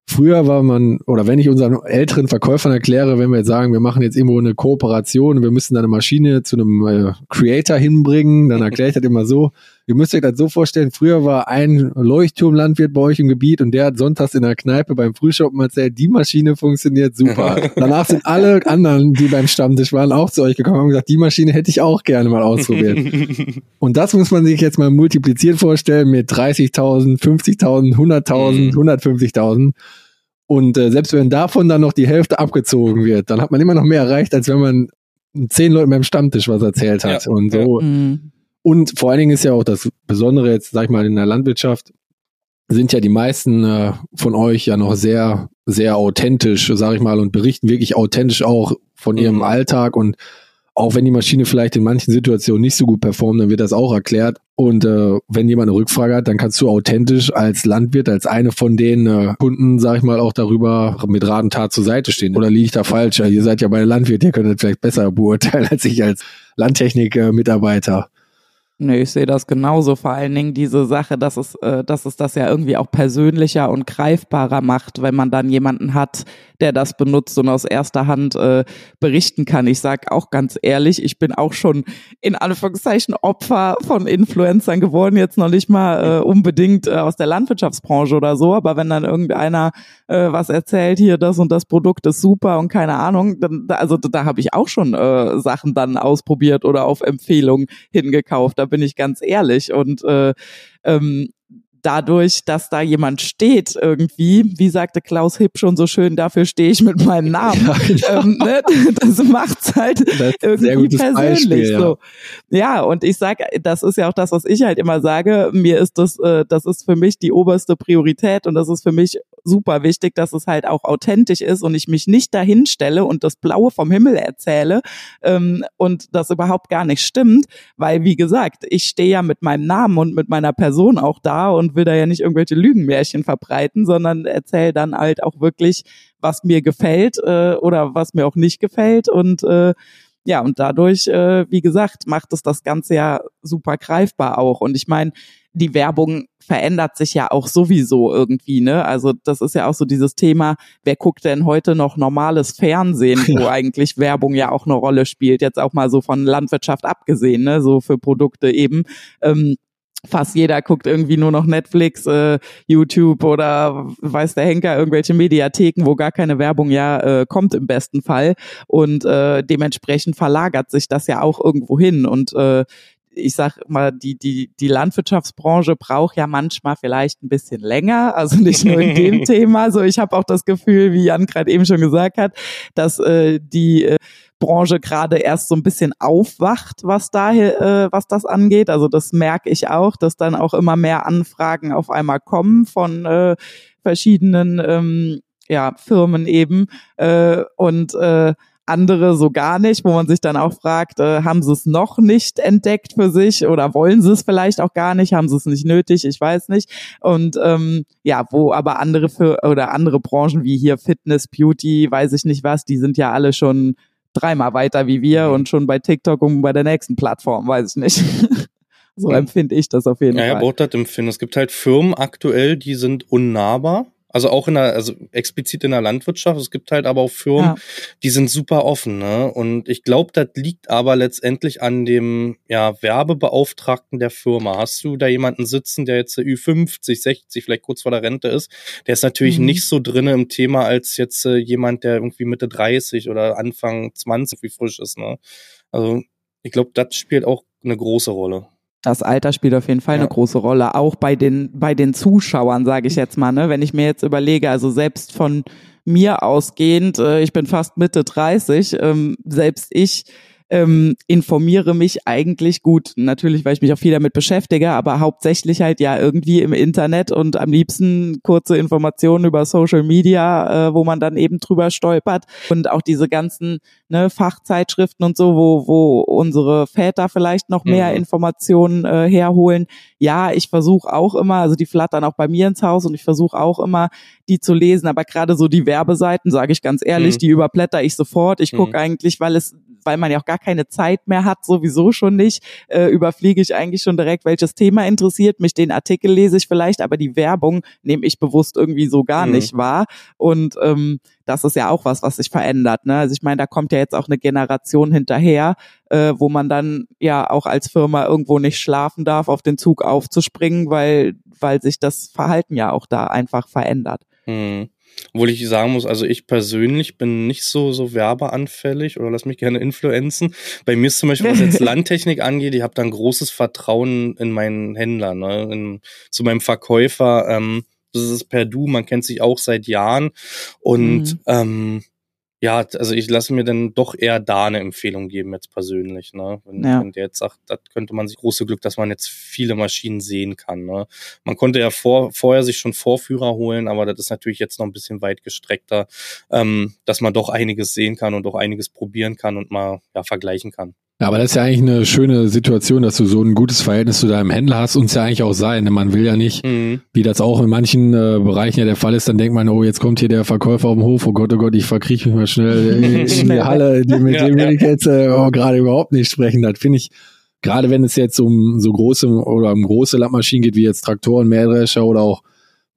Früher war man, oder wenn ich unseren älteren Verkäufern erkläre, wenn wir jetzt sagen, wir machen jetzt irgendwo eine Kooperation, wir müssen eine Maschine zu einem äh, Creator hinbringen, dann erkläre ich das immer so. Ihr müsst euch das so vorstellen, früher war ein Leuchtturmlandwirt bei euch im Gebiet und der hat sonntags in der Kneipe beim Frühschoppen erzählt, die Maschine funktioniert super. Danach sind alle anderen, die beim Stammtisch waren, auch zu euch gekommen und gesagt, die Maschine hätte ich auch gerne mal ausprobiert. und das muss man sich jetzt mal multipliziert vorstellen mit 30.000, 50.000, 100.000, 150.000. Und äh, selbst wenn davon dann noch die Hälfte abgezogen wird, dann hat man immer noch mehr erreicht, als wenn man zehn Leuten beim Stammtisch was erzählt hat. Ja. Und so. Mhm. Und vor allen Dingen ist ja auch das Besondere jetzt, sag ich mal, in der Landwirtschaft, sind ja die meisten äh, von euch ja noch sehr, sehr authentisch, sag ich mal, und berichten wirklich authentisch auch von ihrem mhm. Alltag und auch wenn die Maschine vielleicht in manchen Situationen nicht so gut performt, dann wird das auch erklärt. Und äh, wenn jemand eine Rückfrage hat, dann kannst du authentisch als Landwirt, als eine von den äh, Kunden, sag ich mal, auch darüber mit Rat und Tat zur Seite stehen. Oder liege ich da falsch? Ihr seid ja bei Landwirt, ihr könnt das vielleicht besser beurteilen als ich als Landtechnik-Mitarbeiter. Nee, ich sehe das genauso. Vor allen Dingen diese Sache, dass es, äh, dass es das ja irgendwie auch persönlicher und greifbarer macht, wenn man dann jemanden hat, der das benutzt und aus erster Hand äh, berichten kann. Ich sag auch ganz ehrlich, ich bin auch schon in Anführungszeichen Opfer von Influencern geworden, jetzt noch nicht mal äh, unbedingt äh, aus der Landwirtschaftsbranche oder so, aber wenn dann irgendeiner äh, was erzählt, hier das und das Produkt ist super und keine Ahnung, dann, also da habe ich auch schon äh, Sachen dann ausprobiert oder auf Empfehlung hingekauft, da bin ich ganz ehrlich. Und äh, ähm, dadurch, dass da jemand steht irgendwie, wie sagte Klaus Hipp schon so schön, dafür stehe ich mit meinem Namen. Ja, genau. ähm, ne? Das macht's halt irgendwie persönlich Beispiel, ja. so. Ja, und ich sag, das ist ja auch das, was ich halt immer sage. Mir ist das, äh, das ist für mich die oberste Priorität und das ist für mich super wichtig, dass es halt auch authentisch ist und ich mich nicht dahin stelle und das Blaue vom Himmel erzähle ähm, und das überhaupt gar nicht stimmt, weil wie gesagt, ich stehe ja mit meinem Namen und mit meiner Person auch da und will da ja nicht irgendwelche Lügenmärchen verbreiten, sondern erzähle dann halt auch wirklich, was mir gefällt äh, oder was mir auch nicht gefällt und äh, ja, und dadurch, äh, wie gesagt, macht es das Ganze ja super greifbar auch. Und ich meine, die Werbung verändert sich ja auch sowieso irgendwie, ne? Also das ist ja auch so dieses Thema, wer guckt denn heute noch normales Fernsehen, wo ja. eigentlich Werbung ja auch eine Rolle spielt, jetzt auch mal so von Landwirtschaft abgesehen, ne? So für Produkte eben. Ähm, fast jeder guckt irgendwie nur noch Netflix, äh, YouTube oder weiß der Henker irgendwelche Mediatheken, wo gar keine Werbung ja äh, kommt im besten Fall. Und äh, dementsprechend verlagert sich das ja auch irgendwo hin. Und äh, ich sag mal, die, die, die Landwirtschaftsbranche braucht ja manchmal vielleicht ein bisschen länger, also nicht nur in dem Thema. So, ich habe auch das Gefühl, wie Jan gerade eben schon gesagt hat, dass äh, die äh, Branche gerade erst so ein bisschen aufwacht, was da, äh, was das angeht. Also das merke ich auch, dass dann auch immer mehr Anfragen auf einmal kommen von äh, verschiedenen ähm, ja, Firmen eben. Äh, und äh, andere so gar nicht, wo man sich dann auch fragt, äh, haben sie es noch nicht entdeckt für sich oder wollen sie es vielleicht auch gar nicht, haben sie es nicht nötig, ich weiß nicht. Und ähm, ja, wo aber andere für oder andere Branchen wie hier Fitness, Beauty, weiß ich nicht was, die sind ja alle schon dreimal weiter wie wir mhm. und schon bei TikTok und bei der nächsten Plattform, weiß ich nicht. so empfinde ich das auf jeden ja, Fall. Ja, Bot das empfinden. Es gibt halt Firmen aktuell, die sind unnahbar also auch in der, also explizit in der Landwirtschaft. Es gibt halt aber auch Firmen, ja. die sind super offen, ne? Und ich glaube, das liegt aber letztendlich an dem ja, Werbebeauftragten der Firma. Hast du da jemanden sitzen, der jetzt Ü50, 60, vielleicht kurz vor der Rente ist? Der ist natürlich mhm. nicht so drinne im Thema als jetzt äh, jemand, der irgendwie Mitte 30 oder Anfang 20 wie frisch ist, ne? Also ich glaube, das spielt auch eine große Rolle. Das Alter spielt auf jeden Fall ja. eine große Rolle, auch bei den bei den Zuschauern, sage ich jetzt mal. Ne? Wenn ich mir jetzt überlege, also selbst von mir ausgehend, äh, ich bin fast Mitte 30, ähm, selbst ich ähm, informiere mich eigentlich gut. Natürlich, weil ich mich auch viel damit beschäftige, aber hauptsächlich halt ja irgendwie im Internet und am liebsten kurze Informationen über Social Media, äh, wo man dann eben drüber stolpert. Und auch diese ganzen ne, Fachzeitschriften und so, wo, wo unsere Väter vielleicht noch mehr mhm. Informationen äh, herholen. Ja, ich versuche auch immer, also die flattern auch bei mir ins Haus und ich versuche auch immer, die zu lesen, aber gerade so die Werbeseiten, sage ich ganz ehrlich, mhm. die überblätter ich sofort. Ich gucke mhm. eigentlich, weil es weil man ja auch gar keine Zeit mehr hat, sowieso schon nicht, äh, überfliege ich eigentlich schon direkt, welches Thema interessiert mich. Den Artikel lese ich vielleicht, aber die Werbung nehme ich bewusst irgendwie so gar mhm. nicht wahr. Und ähm, das ist ja auch was, was sich verändert. Ne? Also ich meine, da kommt ja jetzt auch eine Generation hinterher, äh, wo man dann ja auch als Firma irgendwo nicht schlafen darf, auf den Zug aufzuspringen, weil, weil sich das Verhalten ja auch da einfach verändert. Mhm. Obwohl ich sagen muss, also ich persönlich bin nicht so, so werbeanfällig oder lass mich gerne influenzen. Bei mir ist zum Beispiel, was jetzt Landtechnik angeht, ich habe dann großes Vertrauen in meinen Händler, ne? in, zu meinem Verkäufer. Ähm, das ist per Du, man kennt sich auch seit Jahren. Und mhm. ähm, ja, also ich lasse mir dann doch eher da eine Empfehlung geben, jetzt persönlich. Ne? Wenn, ja. wenn der jetzt sagt, das könnte man sich große Glück, dass man jetzt viele Maschinen sehen kann. Ne? Man konnte ja vor, vorher sich schon Vorführer holen, aber das ist natürlich jetzt noch ein bisschen weit gestreckter, ähm, dass man doch einiges sehen kann und doch einiges probieren kann und mal ja, vergleichen kann. Ja, aber das ist ja eigentlich eine schöne Situation, dass du so ein gutes Verhältnis zu deinem Händler hast und es ja eigentlich auch sein. Man will ja nicht, mhm. wie das auch in manchen äh, Bereichen ja der Fall ist, dann denkt man, oh, jetzt kommt hier der Verkäufer auf dem Hof, oh Gott, oh Gott, ich verkriech mich mal schnell in, in die Halle, die, mit ja, dem will ich jetzt äh, oh, gerade überhaupt nicht sprechen. Das finde ich gerade wenn es jetzt um so große oder um große Landmaschinen geht, wie jetzt Traktoren, Mähdrescher oder auch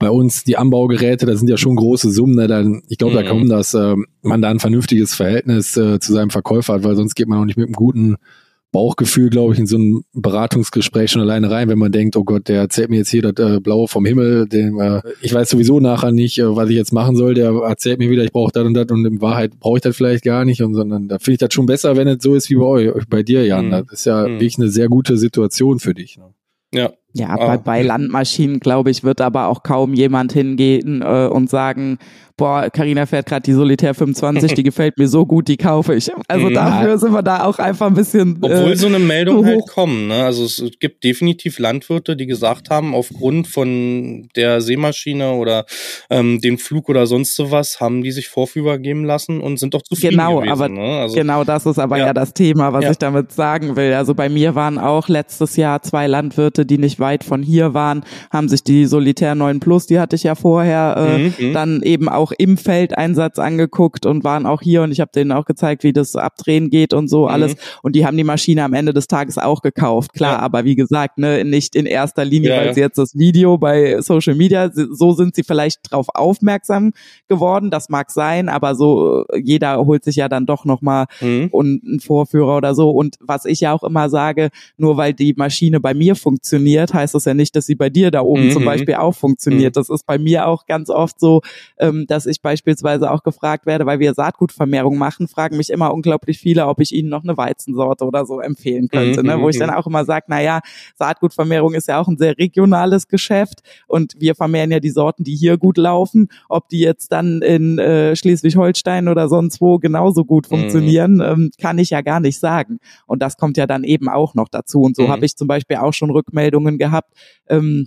bei uns die Anbaugeräte, das sind ja schon große Summen. Ne? Dann, ich glaube, mhm. da kommt, dass äh, man da ein vernünftiges Verhältnis äh, zu seinem Verkäufer hat, weil sonst geht man auch nicht mit einem guten Bauchgefühl, glaube ich, in so ein Beratungsgespräch schon alleine rein, wenn man denkt, oh Gott, der erzählt mir jetzt hier das äh, Blaue vom Himmel, den, äh, ich weiß sowieso nachher nicht, äh, was ich jetzt machen soll, der erzählt mir wieder, ich brauche das und das und in Wahrheit brauche ich das vielleicht gar nicht und sondern da finde ich das schon besser, wenn es so ist wie bei euch, bei dir, Jan. Mhm. Das ist ja mhm. wirklich eine sehr gute Situation für dich. Ne? Ja. Ja, bei, bei Landmaschinen, glaube ich, wird aber auch kaum jemand hingehen äh, und sagen, boah, Carina fährt gerade die Solitär 25, die gefällt mir so gut, die kaufe ich. Also ja. dafür sind wir da auch einfach ein bisschen. Obwohl äh, so eine Meldung halt kommen, ne? Also es gibt definitiv Landwirte, die gesagt haben, aufgrund von der Seemaschine oder ähm, dem Flug oder sonst sowas, haben die sich Vorführer geben lassen und sind doch zufrieden genau, gewesen. Aber, ne? also, genau, das ist aber ja, ja das Thema, was ja. ich damit sagen will. Also bei mir waren auch letztes Jahr zwei Landwirte, die nicht weit von hier waren, haben sich die Solitär 9 Plus, die hatte ich ja vorher, äh, mhm, mhm. dann eben auch im Feldeinsatz angeguckt und waren auch hier und ich habe denen auch gezeigt, wie das Abdrehen geht und so mhm. alles. Und die haben die Maschine am Ende des Tages auch gekauft. Klar, ja. aber wie gesagt, ne, nicht in erster Linie, ja, weil ja. sie jetzt das Video bei Social Media, so sind sie vielleicht drauf aufmerksam geworden. Das mag sein, aber so jeder holt sich ja dann doch nochmal mhm. und einen Vorführer oder so. Und was ich ja auch immer sage, nur weil die Maschine bei mir funktioniert, heißt das ja nicht, dass sie bei dir da oben mhm. zum Beispiel auch funktioniert. Mhm. Das ist bei mir auch ganz oft so, ähm, dass ich beispielsweise auch gefragt werde, weil wir Saatgutvermehrung machen, fragen mich immer unglaublich viele, ob ich ihnen noch eine Weizensorte oder so empfehlen könnte. Mhm. Ne? Wo ich dann mhm. auch immer sage, na ja, Saatgutvermehrung ist ja auch ein sehr regionales Geschäft und wir vermehren ja die Sorten, die hier gut laufen. Ob die jetzt dann in äh, Schleswig-Holstein oder sonst wo genauso gut mhm. funktionieren, ähm, kann ich ja gar nicht sagen. Und das kommt ja dann eben auch noch dazu. Und so mhm. habe ich zum Beispiel auch schon Rückmeldungen gehabt, ähm,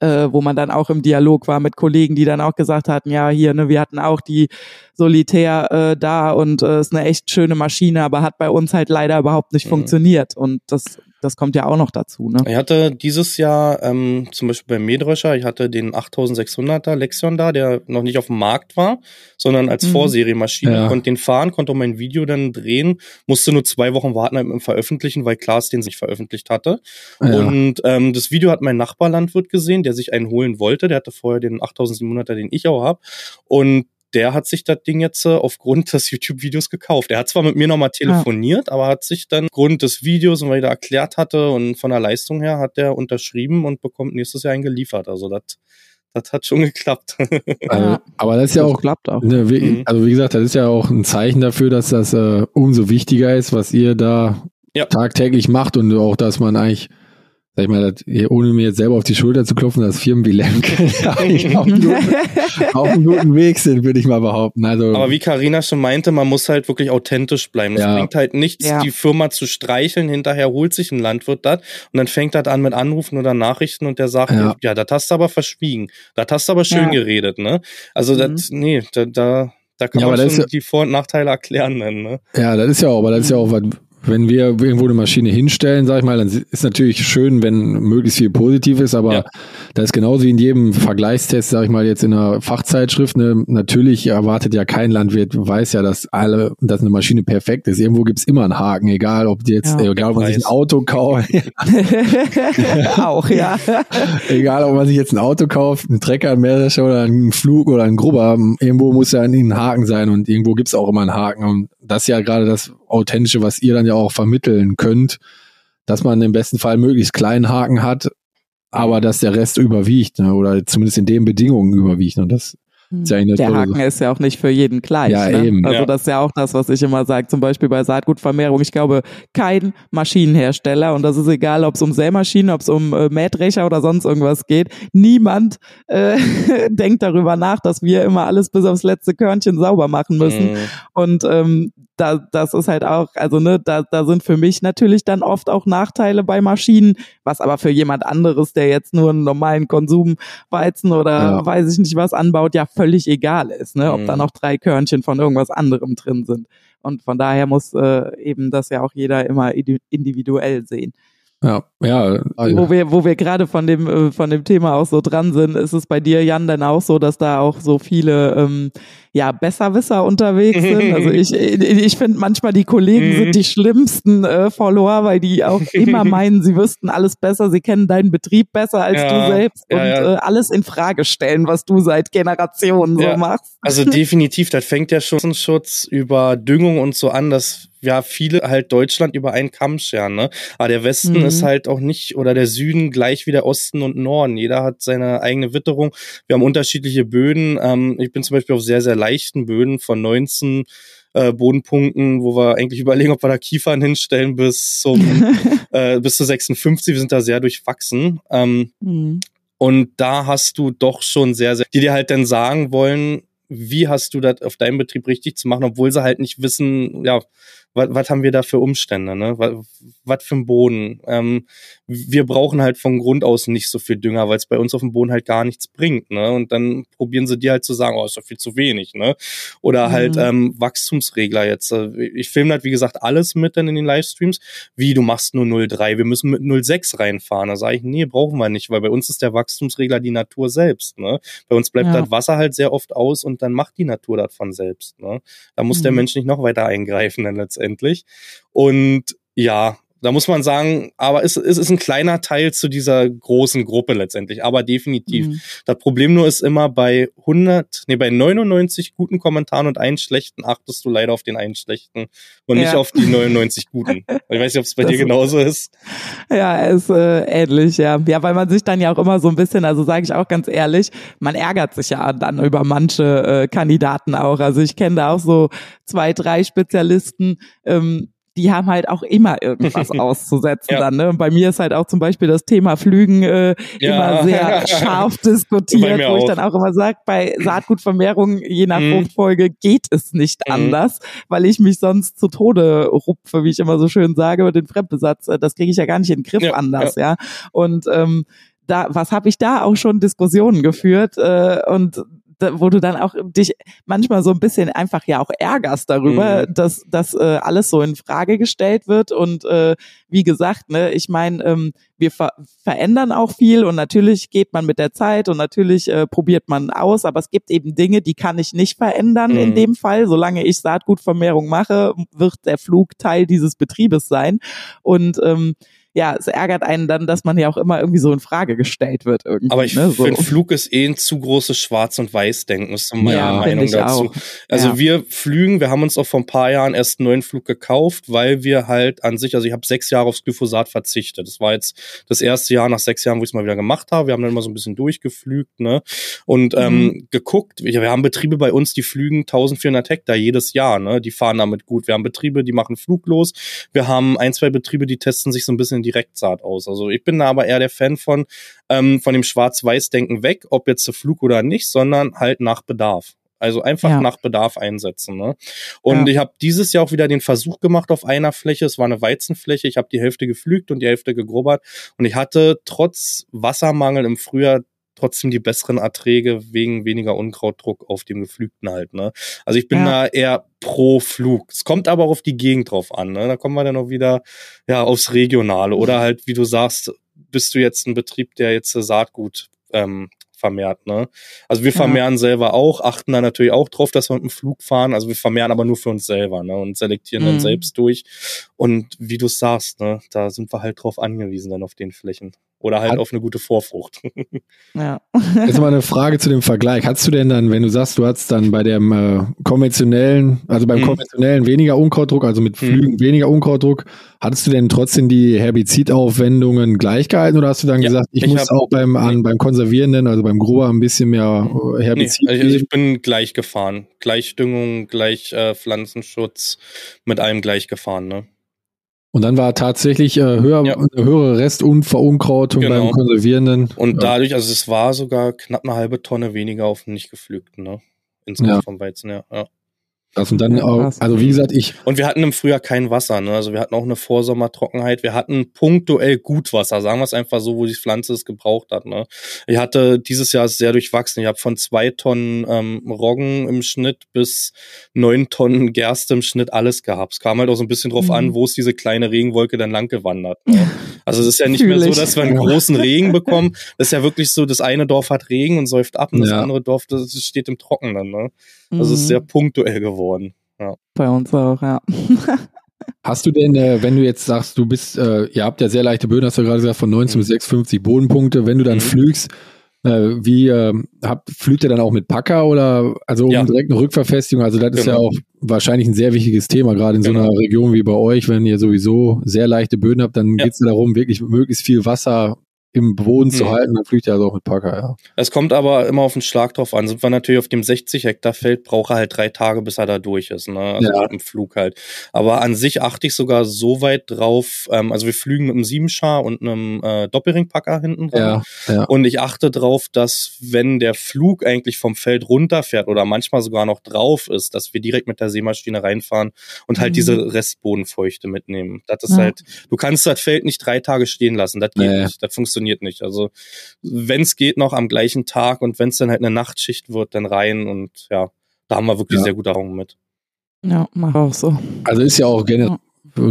äh, wo man dann auch im Dialog war mit Kollegen, die dann auch gesagt hatten, ja, hier, ne, wir hatten auch die Solitär äh, da und äh, ist eine echt schöne Maschine, aber hat bei uns halt leider überhaupt nicht mhm. funktioniert. Und das das kommt ja auch noch dazu. Ne? Ich hatte dieses Jahr ähm, zum Beispiel beim Mähdrescher, ich hatte den 8600er Lexion da, der noch nicht auf dem Markt war, sondern als mhm. Vorseriemaschine. Ja. Konnte den fahren, konnte auch mein Video dann drehen, musste nur zwei Wochen warten im Veröffentlichen, weil Klaas den sich veröffentlicht hatte. Ja. Und ähm, das Video hat mein Nachbarlandwirt gesehen, der sich einen holen wollte. Der hatte vorher den 8700er, den ich auch habe. Und der hat sich das Ding jetzt äh, aufgrund des YouTube-Videos gekauft. Er hat zwar mit mir nochmal telefoniert, ja. aber hat sich dann aufgrund des Videos und weil er erklärt hatte und von der Leistung her hat er unterschrieben und bekommt nächstes Jahr einen geliefert. Also das das hat schon geklappt. Also, aber das ist ja das auch, klappt auch. Ne, wie, mhm. also wie gesagt, das ist ja auch ein Zeichen dafür, dass das äh, umso wichtiger ist, was ihr da ja. tagtäglich macht und auch, dass man eigentlich sag ich mal, das, ohne mir jetzt selber auf die Schulter zu klopfen, dass Firmen wie Lemke auf, einem guten, auf einem guten Weg sind, würde ich mal behaupten. Also, Aber wie Karina schon meinte, man muss halt wirklich authentisch bleiben. Es ja. bringt halt nichts, ja. die Firma zu streicheln, hinterher holt sich ein Landwirt das und dann fängt das an mit Anrufen oder Nachrichten und der sagt, ja, ja das hast du aber verschwiegen, das hast du aber schön geredet, ne? Also mhm. das, nee, da, da da kann ja, man schon die Vor- und Nachteile erklären. Dann, ne? Ja, das ist ja auch, aber das ist ja auch, was, wenn wir irgendwo eine Maschine hinstellen, sag ich mal, dann ist natürlich schön, wenn möglichst viel positiv ist, aber ja. da ist genauso wie in jedem Vergleichstest, sag ich mal, jetzt in einer Fachzeitschrift, ne, natürlich erwartet ja kein Landwirt, weiß ja, dass alle, dass eine Maschine perfekt ist. Irgendwo gibt's immer einen Haken, egal ob die jetzt, ja, egal ob man sich ein Auto kauft. Auch, ja. egal ob man sich jetzt ein Auto kauft, einen Trecker, einen Mähdrescher oder einen Flug oder einen Grubber, irgendwo muss ja ein Haken sein und irgendwo gibt's auch immer einen Haken. Und das ist ja gerade das Authentische, was ihr dann ja auch vermitteln könnt, dass man im besten Fall möglichst kleinen Haken hat, aber dass der Rest überwiegt, ne? oder zumindest in den Bedingungen überwiegt. Und das ja der Haken Sache. ist ja auch nicht für jeden gleich. Ja, ne? eben. Also ja. das ist ja auch das, was ich immer sage, zum Beispiel bei Saatgutvermehrung. Ich glaube, kein Maschinenhersteller, und das ist egal, ob es um Sämaschinen, ob es um äh, Mähdrescher oder sonst irgendwas geht, niemand äh, denkt darüber nach, dass wir immer alles bis aufs letzte Körnchen sauber machen müssen. Mhm. Und ähm, da, das ist halt auch, also ne, da, da sind für mich natürlich dann oft auch Nachteile bei Maschinen, was aber für jemand anderes, der jetzt nur einen normalen Konsumweizen oder ja. weiß ich nicht was anbaut, ja völlig egal ist, ne, ob mhm. da noch drei Körnchen von irgendwas anderem drin sind. Und von daher muss äh, eben das ja auch jeder immer individuell sehen. Ja, Ja, also. wo wir, wo wir gerade von dem, äh, von dem Thema auch so dran sind, ist es bei dir, Jan, denn auch so, dass da auch so viele ähm, ja, Besserwisser unterwegs sind. Also ich, ich finde manchmal die Kollegen sind die schlimmsten äh, Follower, weil die auch immer meinen, sie wüssten alles besser, sie kennen deinen Betrieb besser als ja, du selbst ja, und ja. Äh, alles in Frage stellen, was du seit Generationen so machst. Also definitiv, das fängt ja schon Schutz über Düngung und so an, dass ja viele halt Deutschland über einen Kamm scheren, ne? Aber der Westen mhm. ist halt auch nicht oder der Süden gleich wie der Osten und Norden. Jeder hat seine eigene Witterung. Wir haben unterschiedliche Böden. Ähm, ich bin zum Beispiel auf sehr, sehr leichten Böden von 19 äh, Bodenpunkten, wo wir eigentlich überlegen, ob wir da Kiefern hinstellen bis zum äh, bis zu 56. Wir sind da sehr durchwachsen. Ähm, mhm. Und da hast du doch schon sehr, sehr, die dir halt dann sagen wollen, wie hast du das auf deinem Betrieb richtig zu machen, obwohl sie halt nicht wissen, ja, was haben wir da für Umstände, ne? Was für ein Boden. Ähm, wir brauchen halt von Grund aus nicht so viel Dünger, weil es bei uns auf dem Boden halt gar nichts bringt, ne? Und dann probieren sie dir halt zu sagen, oh, ist doch viel zu wenig, ne? Oder halt, mhm. halt ähm, Wachstumsregler jetzt. Ich filme halt, wie gesagt, alles mit dann in den Livestreams. Wie, du machst nur 0,3, wir müssen mit 0,6 reinfahren. Da sage ich, nee, brauchen wir nicht, weil bei uns ist der Wachstumsregler die Natur selbst, ne? Bei uns bleibt ja. das Wasser halt sehr oft aus und dann macht die Natur das von selbst, ne? Da muss mhm. der Mensch nicht noch weiter eingreifen dann letztendlich letztendlich. Und ja, da muss man sagen, aber es, es ist ein kleiner Teil zu dieser großen Gruppe letztendlich, aber definitiv. Mhm. Das Problem nur ist immer bei 100, nee, bei 99 guten Kommentaren und einen schlechten achtest du leider auf den einen schlechten und ja. nicht auf die 99 guten. Ich weiß nicht, ob es bei das dir genauso ist. Ja, ist äh, ähnlich, ja. Ja, weil man sich dann ja auch immer so ein bisschen, also sage ich auch ganz ehrlich, man ärgert sich ja dann über manche äh, Kandidaten auch. Also ich kenne da auch so zwei, drei Spezialisten, ähm, die haben halt auch immer irgendwas auszusetzen ja. dann. Ne? Und bei mir ist halt auch zum Beispiel das Thema Flügen äh, ja. immer sehr scharf diskutiert, wo ich dann auch immer sage, bei Saatgutvermehrung je nach mhm. Fruchtfolge geht es nicht mhm. anders, weil ich mich sonst zu Tode rupfe, wie ich immer so schön sage, mit den Fremdbesatz. Äh, das kriege ich ja gar nicht in den Griff ja. anders, ja. Und ähm, da, was habe ich da auch schon Diskussionen geführt äh, und wo du dann auch dich manchmal so ein bisschen einfach ja auch ärgerst darüber, mhm. dass das äh, alles so in Frage gestellt wird. Und äh, wie gesagt, ne, ich meine, ähm, wir ver verändern auch viel und natürlich geht man mit der Zeit und natürlich äh, probiert man aus, aber es gibt eben Dinge, die kann ich nicht verändern mhm. in dem Fall. Solange ich Saatgutvermehrung mache, wird der Flug Teil dieses Betriebes sein. Und ähm, ja, es ärgert einen dann, dass man ja auch immer irgendwie so in Frage gestellt wird. Irgendwie, Aber ich ne, so. finde, Flug ist eh ein zu großes Schwarz- und Weiß-Denken, ist meine ja, Meinung dazu. Auch. Also ja. wir flügen, wir haben uns auch vor ein paar Jahren erst einen neuen Flug gekauft, weil wir halt an sich, also ich habe sechs Jahre aufs Glyphosat verzichtet. Das war jetzt das erste Jahr nach sechs Jahren, wo ich es mal wieder gemacht habe. Wir haben dann immer so ein bisschen durchgeflügt, ne? Und ähm, mhm. geguckt. Wir, wir haben Betriebe bei uns, die flügen 1400 Hektar jedes Jahr, ne? Die fahren damit gut. Wir haben Betriebe, die machen fluglos. Wir haben ein, zwei Betriebe, die testen sich so ein bisschen in Direktsaat aus. Also ich bin da aber eher der Fan von, ähm, von dem Schwarz-Weiß-Denken weg, ob jetzt zu Flug oder nicht, sondern halt nach Bedarf. Also einfach ja. nach Bedarf einsetzen. Ne? Und ja. ich habe dieses Jahr auch wieder den Versuch gemacht auf einer Fläche. Es war eine Weizenfläche. Ich habe die Hälfte geflügt und die Hälfte gegrubbert. Und ich hatte trotz Wassermangel im Frühjahr trotzdem die besseren Erträge wegen weniger Unkrautdruck auf dem Geflügten halt. Ne? Also ich bin ja. da eher pro Flug. Es kommt aber auch auf die Gegend drauf an. Ne? Da kommen wir dann auch wieder ja aufs Regionale oder halt, wie du sagst, bist du jetzt ein Betrieb, der jetzt Saatgut ähm, vermehrt. Ne? Also wir vermehren ja. selber auch, achten da natürlich auch drauf, dass wir mit dem Flug fahren. Also wir vermehren aber nur für uns selber ne? und selektieren mhm. dann selbst durch. Und wie du sagst, ne, da sind wir halt drauf angewiesen dann auf den Flächen. Oder halt Hat, auf eine gute Vorfrucht. ja. Jetzt mal eine Frage zu dem Vergleich. Hast du denn dann, wenn du sagst, du hast dann bei dem äh, konventionellen, also beim hm. konventionellen weniger Unkrautdruck, also mit hm. Flügen hm. weniger Unkrautdruck, hattest du denn trotzdem die Herbizidaufwendungen gleich gehalten oder hast du dann ja, gesagt, ich, ich muss auch beim, an, beim Konservierenden, also beim Grober ein bisschen mehr äh, Herbizid nee, also ich bin gleich gefahren. Gleich Düngung, gleich äh, Pflanzenschutz, mit allem gleich gefahren, ne? Und dann war tatsächlich äh, höher, ja. eine höhere Restverunkrautung genau. beim Konservierenden. Und dadurch, also es war sogar knapp eine halbe Tonne weniger auf dem nicht gepflügten, ne? Insgesamt ja. vom Weizen, ja. ja. Also und dann auch, also wie gesagt, ich, Und wir hatten im Frühjahr kein Wasser, ne? Also wir hatten auch eine Vorsommertrockenheit. Wir hatten punktuell Gutwasser, sagen wir es einfach so, wo die Pflanze es gebraucht hat. Ne? Ich hatte dieses Jahr sehr durchwachsen. Ich habe von zwei Tonnen ähm, Roggen im Schnitt bis neun Tonnen Gerste im Schnitt alles gehabt. Es kam halt auch so ein bisschen drauf Mhm. an, wo ist diese kleine Regenwolke dann lang gewandert. Ne? Also es ist ja nicht mehr Fühl so, ich. dass wir einen großen Regen bekommen. Das ist ja wirklich so, das eine Dorf hat Regen und säuft ab und das Ja. andere Dorf, das steht im Trockenen. Ne? Also es ist Mhm. sehr punktuell geworden. Bei uns auch, ja. Hast du denn, äh, wenn du jetzt sagst, du bist, äh, ihr habt ja sehr leichte Böden, hast du gerade gesagt, von 19 Mhm. bis 56 Bodenpunkte, wenn du dann Mhm. flügst, äh, wie äh, habt, flügt ihr dann auch mit Packer oder also um Ja. direkt eine Rückverfestigung? Also das ist ja Genau. auch wahrscheinlich ein sehr wichtiges Thema, gerade in so Genau. einer Region wie bei euch, wenn ihr sowieso sehr leichte Böden habt, dann Ja. geht es darum, wirklich möglichst viel Wasser im Boden zu Mhm. halten, dann flügt ihr also auch mit Packer, ja. Es kommt aber immer auf den Schlag drauf an. Sind wir natürlich auf dem 60 Hektar Feld, braucht er halt drei Tage, bis er da durch ist, ne? Also Ja. mit dem Flug halt. Aber an sich achte ich sogar so weit drauf, ähm, also wir flügen mit einem Siebenschar und einem äh, Doppelringpacker hinten dran. Ja, ja. Und ich achte drauf, dass wenn der Flug eigentlich vom Feld runterfährt oder manchmal sogar noch drauf ist, dass wir direkt mit der Seemaschine reinfahren und halt Mhm. diese Restbodenfeuchte mitnehmen. Das ist Ja. halt, du kannst das Feld nicht drei Tage stehen lassen. Das geht Nee. nicht. Das funktioniert nicht. Also wenn es geht, noch am gleichen Tag und wenn es dann halt eine Nachtschicht wird, dann rein und ja, da haben wir wirklich Ja. sehr gute Erfahrungen mit. Ja, mach auch so. Also ist ja auch generell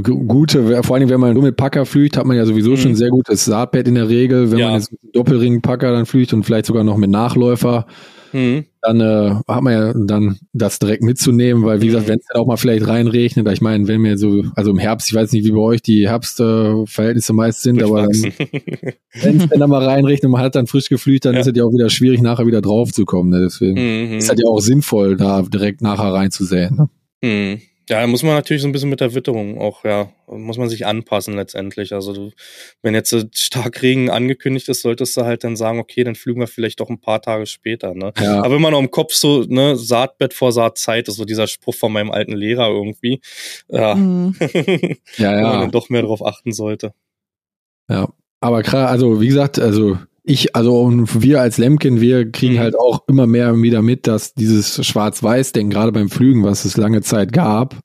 gute, vor allem wenn man nur mit Packer flügt, hat man ja sowieso Mhm. schon ein sehr gutes Saatbett in der Regel. Wenn Ja. man jetzt mit Doppelring-Packer dann flügt und vielleicht sogar noch mit Nachläufer, Mhm. dann äh, hat man ja dann das direkt mitzunehmen, weil wie Mhm. gesagt, wenn es dann auch mal vielleicht reinregnet, ich meine, wenn wir so, also im Herbst, ich weiß nicht, wie bei euch die Herbstverhältnisse äh, meist sind, aber wenn es dann mal reinregnet und man hat dann frisch geflügt, dann Ja. ist es ja auch wieder schwierig, nachher wieder drauf zu kommen. Ne? Deswegen Mhm. ist halt ja auch sinnvoll, da direkt nachher reinzusäen. Ne? Hm. Ja, da muss man natürlich so ein bisschen mit der Witterung auch, ja, muss man sich anpassen letztendlich. Also du, wenn jetzt so Starkregen angekündigt ist, solltest du halt dann sagen, okay, dann flügen wir vielleicht doch ein paar Tage später, ne? Ja. Aber immer noch im Kopf so, ne, Saatbett vor Saatzeit ist so dieser Spruch von meinem alten Lehrer irgendwie. Ja, Mhm. Ja, wo man ja. dann doch mehr darauf achten sollte. Ja, aber klar, also wie gesagt, also ich, also und wir als Lemken, wir kriegen Mhm. halt auch immer mehr wieder mit, dass dieses Schwarz-Weiß-Denken, gerade beim Flügen, was es lange Zeit gab,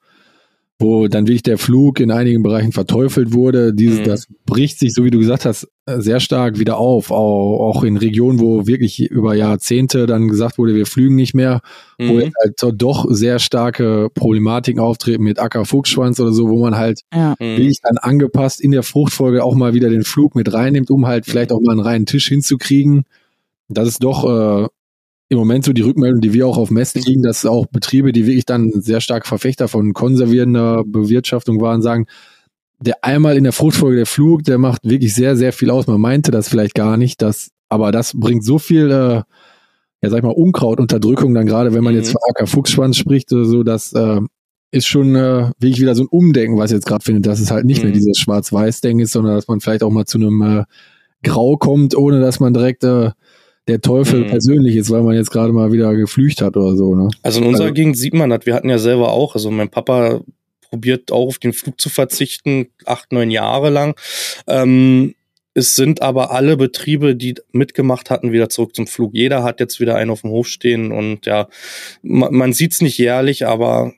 wo dann wirklich der Flug in einigen Bereichen verteufelt wurde, dieses, Mhm. das bricht sich, so wie du gesagt hast, sehr stark wieder auf, auch, auch in Regionen, wo wirklich über Jahrzehnte dann gesagt wurde, wir flügen nicht mehr, wo Mhm. jetzt halt doch sehr starke Problematiken auftreten mit Acker-Fuchsschwanz oder so, wo man halt Ja. Mhm. wirklich dann angepasst in der Fruchtfolge auch mal wieder den Flug mit reinnimmt, um halt vielleicht auch mal einen reinen Tisch hinzukriegen. Das ist doch äh, im Moment so die Rückmeldung, die wir auch auf Messen kriegen, dass auch Betriebe, die wirklich dann sehr stark Verfechter von konservierender Bewirtschaftung waren, sagen, der einmal in der Fruchtfolge der Flug, der macht wirklich sehr, sehr viel aus. Man meinte das vielleicht gar nicht, dass, aber das bringt so viel, äh, ja sag ich mal, Unkrautunterdrückung dann gerade, wenn man Mhm. jetzt von Acker-Fuchsschwanz spricht oder so, das äh, ist schon äh, wirklich wieder so ein Umdenken, was ich jetzt gerade findet, dass es halt nicht mehr Mhm. dieses Schwarz-Weiß-Denken ist, sondern dass man vielleicht auch mal zu einem äh, Grau kommt, ohne dass man direkt äh, der Teufel Mhm. persönlich ist, weil man jetzt gerade mal wieder geflücht hat oder so. Ne? Also in unserer Also- Gegend sieht man das. Wir hatten ja selber auch, also mein Papa probiert auch auf den Flug zu verzichten, acht, neun Jahre lang. Ähm, es sind aber alle Betriebe, die mitgemacht hatten, wieder zurück zum Flug. Jeder hat jetzt wieder einen auf dem Hof stehen und ja, man, man sieht es nicht jährlich, aber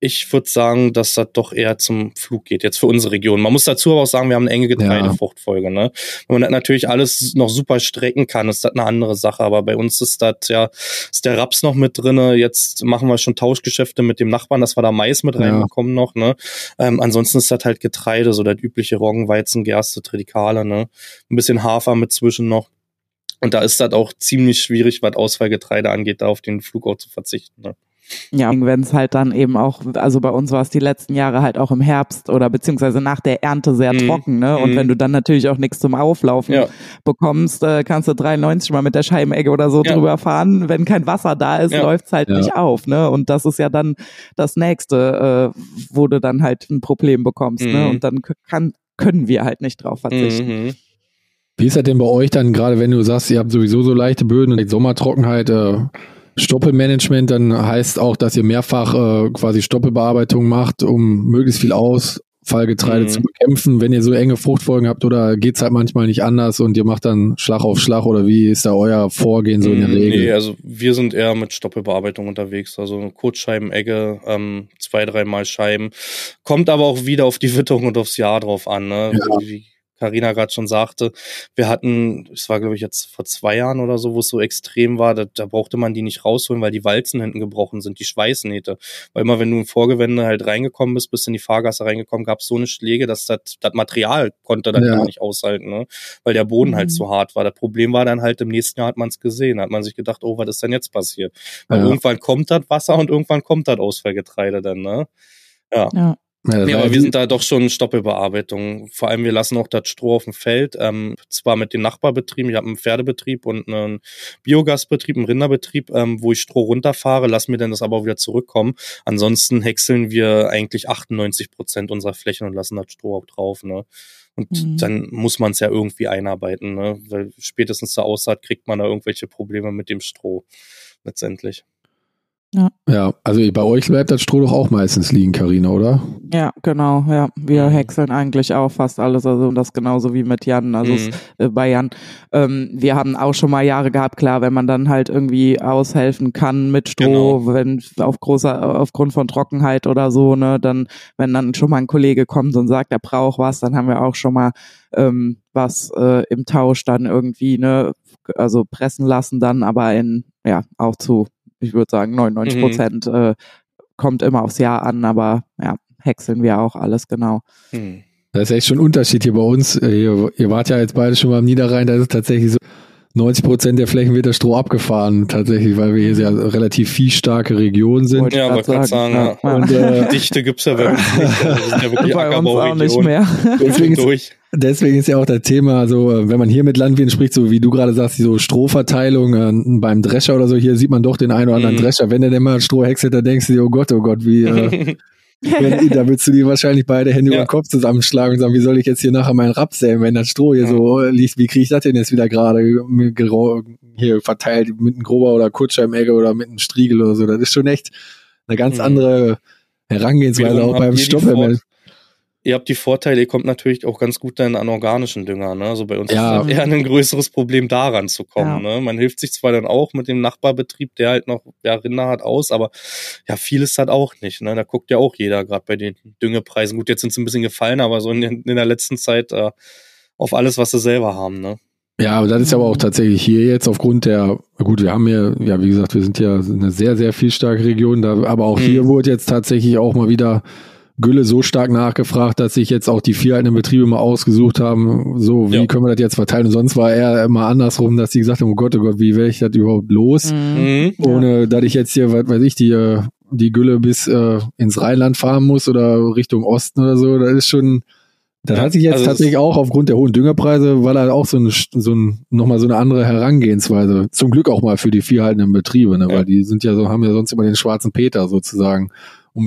ich würde sagen, dass das doch eher zum Flug geht, jetzt für unsere Region. Man muss dazu aber auch sagen, wir haben eine enge Getreidefruchtfolge. Ne? Wenn man das natürlich alles noch super strecken kann, ist das eine andere Sache. Aber bei uns ist das ja, ist der Raps noch mit drinne. Jetzt machen wir schon Tauschgeschäfte mit dem Nachbarn, dass wir da Mais mit Ja. reinbekommen noch. Ne? Ähm, ansonsten ist das halt Getreide, so das übliche Roggen, Weizen, Gerste, Tritikale. Ne? Ein bisschen Hafer mit zwischen noch. Und da ist das auch ziemlich schwierig, was Auswahlgetreide angeht, da auf den Flug auch zu verzichten. Ne? Ja, wenn es halt dann eben auch, also bei uns war es die letzten Jahre halt auch im Herbst oder beziehungsweise nach der Ernte sehr Mhm. trocken, ne? Und Mhm. wenn du dann natürlich auch nichts zum Auflaufen Ja. bekommst, äh, kannst du 93 mal mit der Scheibenegge oder so Ja. drüber fahren. Wenn kein Wasser da ist, Ja. läuft's halt Ja. nicht auf, ne? Und das ist ja dann das nächste, äh, wo du dann halt ein Problem bekommst, ne? Mhm. Und dann kann, können wir halt nicht drauf verzichten. Mhm. Wie ist das denn bei euch dann, gerade wenn du sagst, ihr habt sowieso so leichte Böden und Sommertrockenheit, äh, Stoppelmanagement, dann heißt auch, dass ihr mehrfach äh, quasi Stoppelbearbeitung macht, um möglichst viel Fallgetreide Mhm. zu bekämpfen, wenn ihr so enge Fruchtfolgen habt oder geht's halt manchmal nicht anders und ihr macht dann Schlag auf Schlag oder wie ist da euer Vorgehen so in der Mm, Regel? Nee, also wir sind eher mit Stoppelbearbeitung unterwegs. Also Kurzscheiben, Egge, ähm, zwei, dreimal Scheiben. Kommt aber auch wieder auf die Witterung und aufs Jahr drauf an. Ne? Wie Carina gerade schon sagte, wir hatten, es war glaube ich jetzt vor zwei Jahren oder so, wo es so extrem war, da, da brauchte man die nicht rausholen, weil die Walzen hinten gebrochen sind, die Schweißnähte. Weil immer wenn du im Vorgewende halt reingekommen bist, bist in die Fahrgasse reingekommen, gab es so eine Schläge, dass das das Material konnte dann Ja. gar nicht aushalten, ne? weil der Boden halt Mhm. so hart war. Das Problem war dann halt, im nächsten Jahr hat man es gesehen, da hat man sich gedacht, oh, was ist denn jetzt passiert? Weil Ja. irgendwann kommt das Wasser und irgendwann kommt das Ausfallgetreide dann, ne? Ja. Ja. Ja, Nee, aber wir sind da doch schon Stoppelbearbeitung. Vor allem, wir lassen auch das Stroh auf dem Feld. Ähm, zwar mit den Nachbarbetrieben, ich habe einen Pferdebetrieb und einen Biogasbetrieb, einen Rinderbetrieb, ähm, wo ich Stroh runterfahre, lass mir dann das aber auch wieder zurückkommen. Ansonsten häckseln wir eigentlich 98 Prozent unserer Flächen und lassen das Stroh auch drauf. Ne? Und Mhm. dann muss man es ja irgendwie einarbeiten, ne? weil spätestens zur Aussaat kriegt man da irgendwelche Probleme mit dem Stroh letztendlich. Ja, also bei euch bleibt das Stroh doch auch meistens liegen, Karina, oder? Ja, genau, ja. Wir Mhm. häckseln eigentlich auch fast alles, also das genauso wie mit Jan, also es, Mhm. äh, bei Jan. Ähm, wir haben auch schon mal Jahre gehabt, klar, wenn man dann halt irgendwie aushelfen kann mit Stroh, Genau. wenn auf großer, aufgrund von Trockenheit oder so, ne, dann, wenn dann schon mal ein Kollege kommt und sagt, er braucht was, dann haben wir auch schon mal ähm, was äh, im Tausch dann irgendwie, ne, also pressen lassen dann, aber in, ja, auch zu, ich würde sagen, 99 Mhm. Prozent äh, kommt immer aufs Jahr an, aber ja, häckseln wir auch alles genau. Hm. Das ist echt schon ein Unterschied hier bei uns. Äh, Ihr, ihr wart ja jetzt beide schon mal am Niederrhein, da ist es tatsächlich so, 90 Prozent der Flächen wird das Stroh abgefahren, tatsächlich, weil wir hier sehr relativ viehstarke Region sind. Ja, grad wollte gerade sagen, ja. Und äh, Dichte gibt's ja wirklich nicht. Also sind ja wirklich Bei uns auch nicht Ackerbauregion. mehr. Deswegen ist- durch. Deswegen ist ja auch das Thema so, äh, wenn man hier mit Landwirten spricht, so wie du gerade sagst, die so Strohverteilung äh, beim Drescher oder so, hier sieht man doch den einen oder anderen Mhm. Drescher. Wenn der denn mal Stroh häckselt, da denkst du dir, oh Gott, oh Gott, wie, äh, wenn, da willst du dir wahrscheinlich beide Hände Ja. über den Kopf zusammenschlagen und sagen, wie soll ich jetzt hier nachher meinen Raps säen, wenn das Stroh hier Ja. so liegt, wie kriege ich das denn jetzt wieder gerade gero- hier verteilt mit einem Grober oder Kurzscheibenegge oder mit einem Striegel oder so. Das ist schon echt eine ganz Mhm. andere Herangehensweise auch beim. Vor- Ihr habt die Vorteile, ihr kommt natürlich auch ganz gut dann an organischen Dünger. Ne? Also bei uns Ja. ist eher ein größeres Problem, daran zu kommen. Ne? Man hilft sich zwar dann auch mit dem Nachbarbetrieb, der halt noch ja, Rinder hat, aus, aber ja, vieles hat auch nicht. Ne? Da guckt ja auch jeder, gerade bei den Düngepreisen. Gut, jetzt sind sie ein bisschen gefallen, aber so in, in der letzten Zeit äh, auf alles, was sie selber haben. Ne? Ja, aber das ist aber auch Mhm. tatsächlich hier jetzt aufgrund der, gut, wir haben hier, ja, wie gesagt, wir sind ja eine sehr, sehr viel starke Region, da, aber auch Mhm. hier wurde jetzt tatsächlich auch mal wieder Gülle so stark nachgefragt, dass sich jetzt auch die vierhaltenden Betriebe mal ausgesucht haben, so, wie Ja. können wir das jetzt verteilen? Und sonst war eher immer andersrum, dass die gesagt haben, oh Gott, oh Gott, wie werde ich das überhaupt los? Mhm. Mhm. Ja. Ohne, dass ich jetzt hier, was weiß ich, die, äh, die Gülle bis äh, ins Rheinland fahren muss oder Richtung Osten oder so, das ist schon, das hat sich jetzt also tatsächlich auch aufgrund der hohen Düngerpreise, weil er auch so ein, so ein, nochmal so eine andere Herangehensweise, zum Glück auch mal für die vierhaltenden Betriebe, ne, Ja. weil die sind ja so, haben ja sonst immer den schwarzen Peter sozusagen,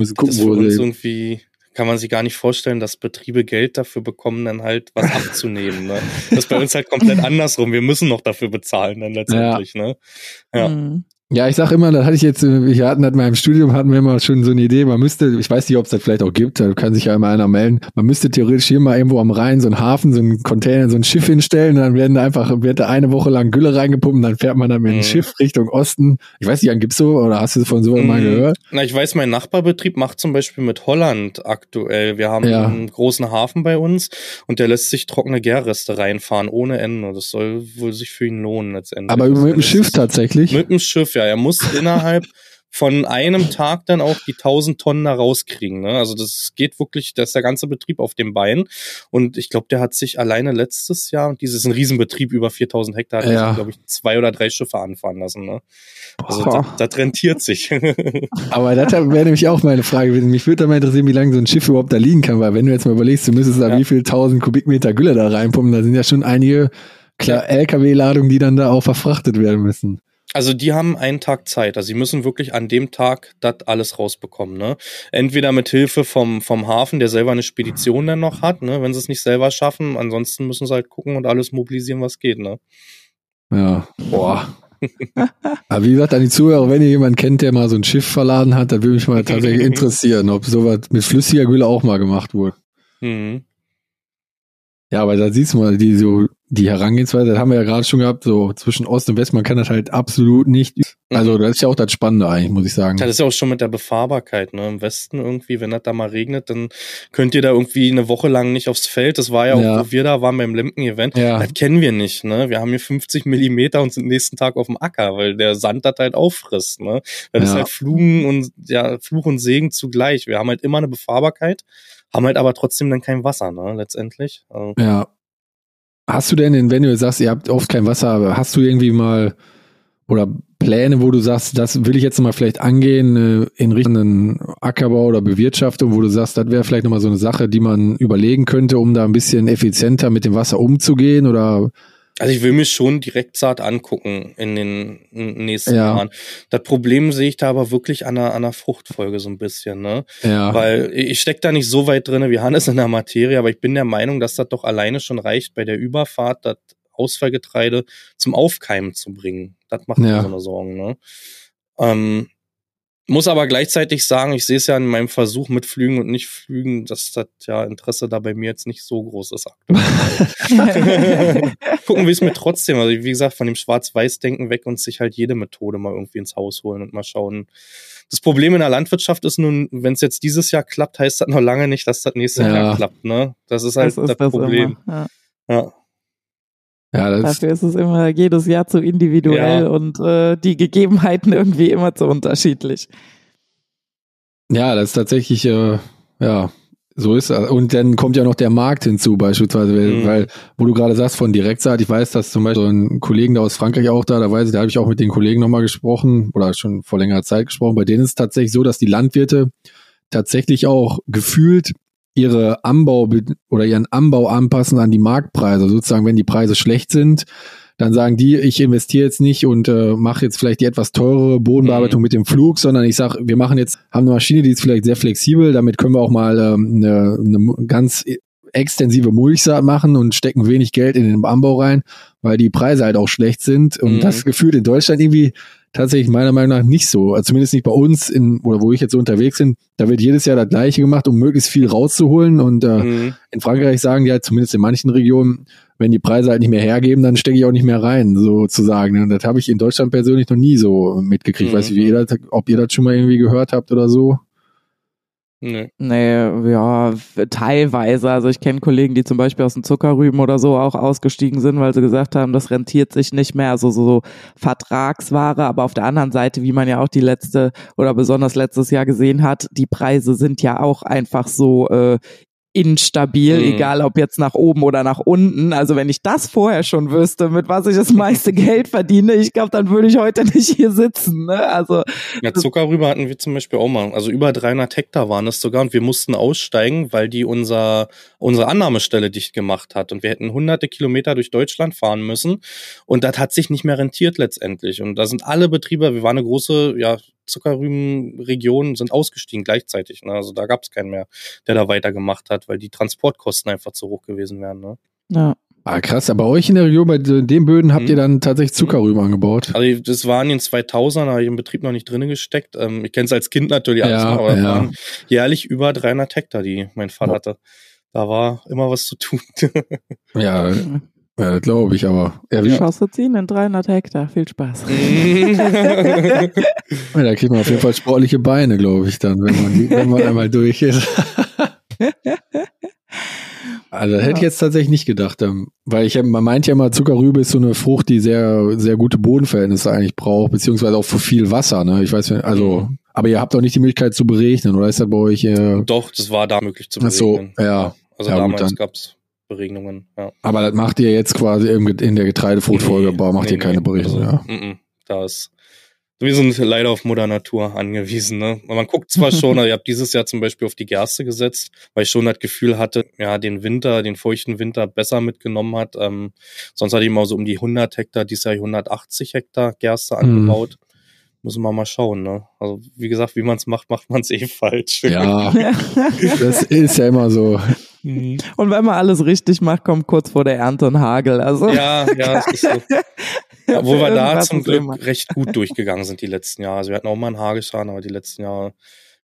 und Das ist gucken, für wo uns irgendwie kann man sich gar nicht vorstellen, dass Betriebe Geld dafür bekommen, dann halt was abzunehmen. Ne? Das ist bei uns halt komplett andersrum. Wir müssen noch dafür bezahlen dann letztendlich. Ne? Ja. Mhm. Ja, ich sag immer, das hatte ich jetzt, wir hatten das mal im Studium, hatten wir immer schon so eine Idee, man müsste, ich weiß nicht, ob es das vielleicht auch gibt, da kann sich ja immer einer melden, man müsste theoretisch hier mal irgendwo am Rhein so einen Hafen, so einen Container, so ein Schiff hinstellen und dann werden da einfach, wird da eine Woche lang Gülle reingepumpt und dann fährt man dann mit dem Mhm. Schiff Richtung Osten. Ich weiß nicht, gibt's so, oder hast du von sowas mal Mhm. gehört? Na, ich weiß, mein Nachbarbetrieb macht zum Beispiel mit Holland aktuell. Wir haben Ja. einen großen Hafen bei uns und der lässt sich trockene Gärreste reinfahren ohne Ende. Das soll wohl sich für ihn lohnen letztendlich. Aber mit dem Schiff tatsächlich? Mit dem Schiff, ja. Er muss innerhalb von einem Tag dann auch die 1000 Tonnen da rauskriegen. Ne? Also das geht wirklich, da ist der ganze Betrieb auf dem Bein. Und ich glaube, der hat sich alleine letztes Jahr, und dieses ist ein Riesenbetrieb, über 4000 Hektar, hat Ja. glaube ich, zwei oder drei Schiffe anfahren lassen. Ne? Also das, das rentiert sich. Aber das wäre nämlich auch meine Frage gewesen. Mich würde da mal interessieren, wie lange so ein Schiff überhaupt da liegen kann, weil wenn du jetzt mal überlegst, du müsstest da Ja. wie viel tausend Kubikmeter Gülle da reinpumpen, da sind ja schon einige klar LKW-Ladungen, die dann da auch verfrachtet werden müssen. Also die haben einen Tag Zeit. Also sie müssen wirklich an dem Tag das alles rausbekommen. Ne? Entweder mit Hilfe vom, vom Hafen, der selber eine Spedition dann noch hat, ne? wenn sie es nicht selber schaffen. Ansonsten müssen sie halt gucken und alles mobilisieren, was geht. Ne? Ja, boah. Aber wie gesagt, an die Zuhörer, wenn ihr jemanden kennt, der mal so ein Schiff verladen hat, dann würde mich mal tatsächlich interessieren, ob sowas mit flüssiger Gülle auch mal gemacht wurde. Mhm. Ja, aber da siehst du mal, die so, die Herangehensweise, das haben wir ja gerade schon gehabt, so zwischen Ost und West, man kann das halt absolut nicht. Also, das ist ja auch das Spannende eigentlich, muss ich sagen. Das ist ja auch schon mit der Befahrbarkeit, ne? Im Westen irgendwie, wenn das da mal regnet, dann könnt ihr da irgendwie eine Woche lang nicht aufs Feld. Das war ja auch, Ja. wo wir da waren beim Lemken-Event. Ja. Das kennen wir nicht, ne? Wir haben hier 50 Millimeter und sind nächsten Tag auf dem Acker, weil der Sand das halt auffrisst, ne? Das ist Ja. halt Fluchen und, ja, Fluch und Segen zugleich. Wir haben halt immer eine Befahrbarkeit, haben halt aber trotzdem dann kein Wasser, ne? Letztendlich. Also, Ja. Hast du denn, wenn du sagst, ihr habt oft kein Wasser, hast du irgendwie mal oder Pläne, wo du sagst, das will ich jetzt mal vielleicht angehen äh, in Richtung Ackerbau oder Bewirtschaftung, wo du sagst, das wäre vielleicht nochmal so eine Sache, die man überlegen könnte, um da ein bisschen effizienter mit dem Wasser umzugehen oder Also ich will mir schon Direktsaat angucken in den nächsten Ja. Jahren. Das Problem sehe ich da aber wirklich an der, an der Fruchtfolge so ein bisschen, ne? ja. Weil ich steck da nicht so weit drinne wie Hannes in der Materie, aber ich bin der Meinung, dass das doch alleine schon reicht, bei der Überfahrt das Ausfallgetreide zum Aufkeimen zu bringen. Das macht mir Ja. so eine Sorgen, ne? Ähm, muss aber gleichzeitig sagen, ich sehe es ja in meinem Versuch mit Flügen und nicht Flügen, dass das ja Interesse da bei mir jetzt nicht so groß ist aktuell. Gucken wir es mir trotzdem, also wie gesagt, von dem Schwarz-Weiß-Denken weg und sich halt jede Methode mal irgendwie ins Haus holen und mal schauen. Das Problem in der Landwirtschaft ist nun, wenn es jetzt dieses Jahr klappt, heißt das noch lange nicht, dass das nächstes Ja. Jahr klappt, ne? Das ist halt Das das, ist das Problem. immer. Ja. Ja. Ja, das Dafür ist es immer jedes Jahr zu individuell Ja. und äh, die Gegebenheiten irgendwie immer zu unterschiedlich. Ja, das ist tatsächlich, äh, ja, so ist es. Und dann kommt ja noch der Markt hinzu, beispielsweise, weil, Mhm. weil wo du gerade sagst von Direktsaat, ich weiß, dass zum Beispiel so ein Kollegen da aus Frankreich auch da, da weiß ich, da habe ich auch mit den Kollegen nochmal gesprochen oder schon vor längerer Zeit gesprochen. Bei denen ist es tatsächlich so, dass die Landwirte tatsächlich auch gefühlt ihre Anbau oder ihren Anbau anpassen an die Marktpreise. Sozusagen, wenn die Preise schlecht sind, dann sagen die, ich investiere jetzt nicht und äh, mache jetzt vielleicht die etwas teurere Bodenbearbeitung Mhm. mit dem Flug, sondern ich sage, wir machen jetzt, haben eine Maschine, die ist vielleicht sehr flexibel, damit können wir auch mal ähm, eine, eine ganz extensive Mulchsaat machen und stecken wenig Geld in den Anbau rein, weil die Preise halt auch schlecht sind. Und Mhm. das gefühlt in Deutschland irgendwie tatsächlich meiner Meinung nach nicht so. Also zumindest nicht bei uns in, oder wo ich jetzt so unterwegs bin. Da wird jedes Jahr das Gleiche gemacht, um möglichst viel rauszuholen. Und äh, Mhm. in Frankreich sagen die halt, zumindest in manchen Regionen, wenn die Preise halt nicht mehr hergeben, dann stecke ich auch nicht mehr rein, sozusagen. Und das habe ich in Deutschland persönlich noch nie so mitgekriegt. Mhm. Weiß ich, wie ihr das, ob ihr das schon mal irgendwie gehört habt oder so. Nö. Nee, ja, teilweise. Also ich kenne Kollegen, die zum Beispiel aus den Zuckerrüben oder so auch ausgestiegen sind, weil sie gesagt haben, das rentiert sich nicht mehr. Also so Vertragsware. Aber auf der anderen Seite, wie man ja auch die letzte oder besonders letztes Jahr gesehen hat, die Preise sind ja auch einfach so äh, instabil, Mhm. egal ob jetzt nach oben oder nach unten. Also wenn ich das vorher schon wüsste, mit was ich das meiste Geld verdiene, ich glaube, dann würde ich heute nicht hier sitzen. Ne? Also Ja, Zuckerrübe hatten wir zum Beispiel auch mal. Also über 300 Hektar waren es sogar und wir mussten aussteigen, weil die unser, unsere Annahmestelle dicht gemacht hat. Und wir hätten hunderte Kilometer durch Deutschland fahren müssen. Und das hat sich nicht mehr rentiert letztendlich. Und da sind alle Betriebe, wir waren eine große, ja, Zuckerrübenregion, sind ausgestiegen gleichzeitig. Ne? Also da gab es keinen mehr, der da weitergemacht hat, weil die Transportkosten einfach zu hoch gewesen wären. Ne? ja. Ah, krass. Aber euch in der Region, bei den Böden, habt Mhm. ihr dann tatsächlich Zuckerrüben angebaut? Also das waren in den 2000ern, da habe ich im Betrieb noch nicht drinne gesteckt. Ähm, ich kenne es als Kind natürlich alles Ja, noch, aber ja. waren jährlich über 300 Hektar, die mein Vater Boah. hatte. Da war immer was zu tun. Ja, ja glaube ich, aber. Ja, wie, Chance ziehen in 300 Hektar. Viel Spaß. Ja, da kriegt man auf jeden Fall sportliche Beine, glaube ich, dann, wenn man, wenn man einmal durch ist. Also das hätte ich jetzt tatsächlich nicht gedacht, ähm, weil ich man meint ja immer, Zuckerrübe ist so eine Frucht, die sehr sehr gute Bodenverhältnisse eigentlich braucht, beziehungsweise auch für viel Wasser. Ne? Ich weiß, nicht, also, Mhm. aber ihr habt auch nicht die Möglichkeit zu berechnen, oder ist das bei euch? Äh, Doch, das war da möglich zu ach so, ja. Also Ja, damals dann- gab's Beregnungen. Ja. Aber das macht ihr jetzt quasi in der Getreidefruchtfolge, Nee, macht nee, ihr keine nee. Berechnung, Also, ja. mm, mm, Da ist wir sind leider auf Mutter Natur angewiesen. Ne? Man guckt zwar schon, also ich habe dieses Jahr zum Beispiel auf die Gerste gesetzt, weil ich schon das Gefühl hatte, ja, den Winter, den feuchten Winter besser mitgenommen hat. Ähm, sonst hatte ich mal so um die 100 Hektar, dieses Jahr 180 Hektar Gerste Mhm. angebaut. Müssen wir mal schauen. Ne? Also wie gesagt, wie man es macht, macht man es eh falsch. Ja, das ist ja immer so. Mhm. Und wenn man alles richtig macht, kommt kurz vor der Ernte ein Hagel. Also Ja, ja, es ist so. Obwohl wir da zum Glück immer. recht gut durchgegangen sind die letzten Jahre. Also wir hatten auch mal einen Hagelschaden, aber die letzten Jahre.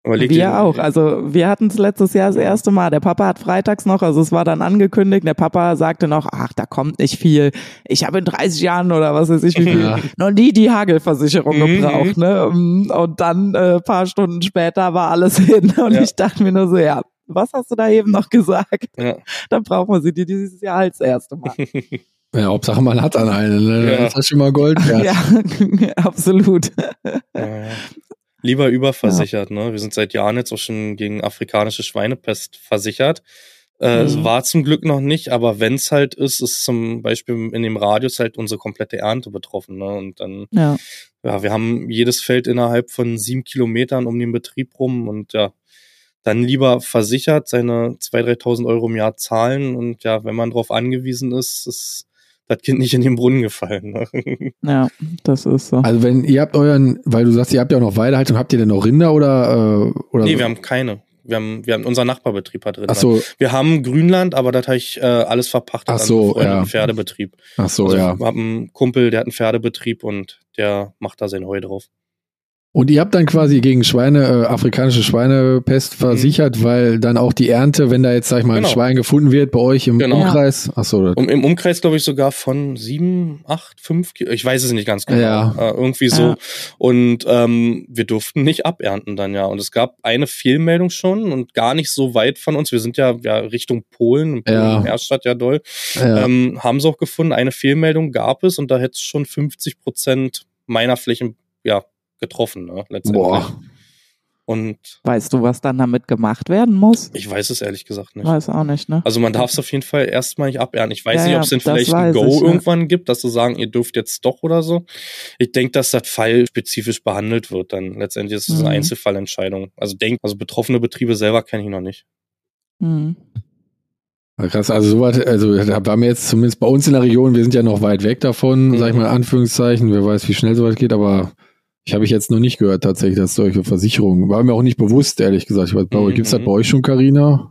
Überleg wir auch. Also wir hatten es letztes Jahr das erste Mal. Der Papa hat freitags noch, also es war dann angekündigt. Der Papa sagte noch, ach, da kommt nicht viel. Ich habe in 30 Jahren oder was weiß ich wie viel Ja. noch nie die Hagelversicherung Mhm. gebraucht. Ne? Und dann äh, paar Stunden später war alles hin. Und Ja. ich dachte mir nur so, ja, was hast du da eben noch gesagt? Ja. Dann brauchen wir sie dir dieses Jahr als erste Mal. Ja, Hauptsache man hat dann eine, ne? Ja. Das ist schon mal Gold wert. ja, absolut. Ja. Lieber überversichert, ne? Wir sind seit Jahren jetzt auch schon gegen afrikanische Schweinepest versichert. Äh, Es Mhm. war zum Glück noch nicht, aber wenn es halt ist, ist zum Beispiel in dem Radius halt unsere komplette Ernte betroffen. Ne? Und dann, Ja. ja, wir haben jedes Feld innerhalb von sieben Kilometern um den Betrieb rum und ja, dann lieber versichert, seine 2.000, 3.000 Euro im Jahr zahlen und ja, wenn man darauf angewiesen ist, ist das Kind nicht in den Brunnen gefallen. Ne? Ja, das ist so. Also wenn ihr habt euren, weil du sagst, ihr habt ja auch noch Weidehaltung, habt ihr denn noch Rinder oder äh, oder nee, so? wir haben keine. Wir haben, wir haben unser Nachbarbetrieb hat drin. Ach so, Wir haben Grünland, aber das habe ich äh, alles verpachtet Ach so, einen befreundeten ja. Pferdebetrieb. ach so, also ja. ich habe einen Kumpel, der hat einen Pferdebetrieb und der macht da sein Heu drauf. Und ihr habt dann quasi gegen Schweine, äh, afrikanische Schweinepest versichert, weil dann auch die Ernte, wenn da jetzt, sag ich mal, ein Genau. Schwein gefunden wird bei euch im Genau. Umkreis. Ach so, das- Und im Umkreis, glaube ich, sogar von sieben, acht, fünf, ich weiß es nicht ganz genau. Ja. Äh, irgendwie so. Ja. Und ähm, wir durften nicht abernten dann ja. Und es gab eine Fehlmeldung schon und gar nicht so weit von uns. Wir sind ja, ja Richtung Polen, Polen Ja. das ja doll. ja. ähm, haben sie auch gefunden. Eine Fehlmeldung gab es und da hätte es schon 50 Prozent meiner Flächen ja, getroffen, ne, letztendlich. Boah. Und Weißt du, was dann damit gemacht werden muss? ich weiß es ehrlich gesagt nicht. Weiß auch nicht, ne? Also man darf es auf jeden Fall erstmal nicht abernten. Ich weiß Ja, nicht, ja, ob es denn vielleicht ein Go ich, ja. irgendwann gibt, dass sie sagen, ihr dürft jetzt doch oder so. Ich denke, dass das fallspezifisch behandelt wird dann. Letztendlich ist es eine Mhm. Einzelfallentscheidung. Also denk, also betroffene Betriebe selber kenne ich noch nicht. Hm. Krass, also sowas, also da war mir jetzt zumindest bei uns in der Region, wir sind ja noch weit weg davon, Mhm. sag ich mal in Anführungszeichen, wer weiß, wie schnell sowas geht, aber ich habe ich jetzt noch nicht gehört tatsächlich, dass solche Versicherungen, war mir auch nicht bewusst, ehrlich gesagt. Ich weiß, Mhm, euch, gibt's das mhm. bei euch schon, Carina?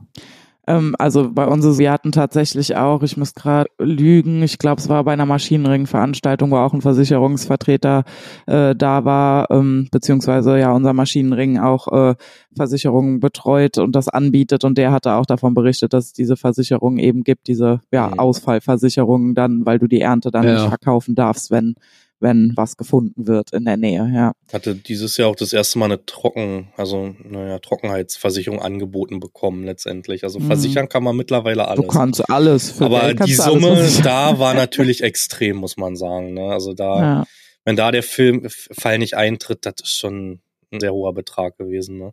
Ähm, also bei uns, wir hatten tatsächlich auch, ich muss gerade lügen, ich glaube, es war bei einer Maschinenring-Veranstaltung, wo auch ein Versicherungsvertreter äh, da war, ähm, beziehungsweise ja unser Maschinenring auch äh, Versicherungen betreut und das anbietet und der hatte auch davon berichtet, dass es diese Versicherungen eben gibt, diese ja, Mhm. Ausfallversicherungen dann, weil du die Ernte dann Ja. nicht verkaufen darfst, wenn wenn was gefunden wird in der Nähe, ja. Hatte dieses Jahr auch das erste Mal eine Trocken, also naja, Trockenheitsversicherung angeboten bekommen letztendlich. Also Mhm. versichern kann man mittlerweile alles. Du kannst alles für Aber die Summe da war natürlich extrem, muss man sagen. Ne? Also da, ja. wenn da der Film Fall nicht eintritt, das ist schon ein sehr hoher Betrag gewesen. Ne?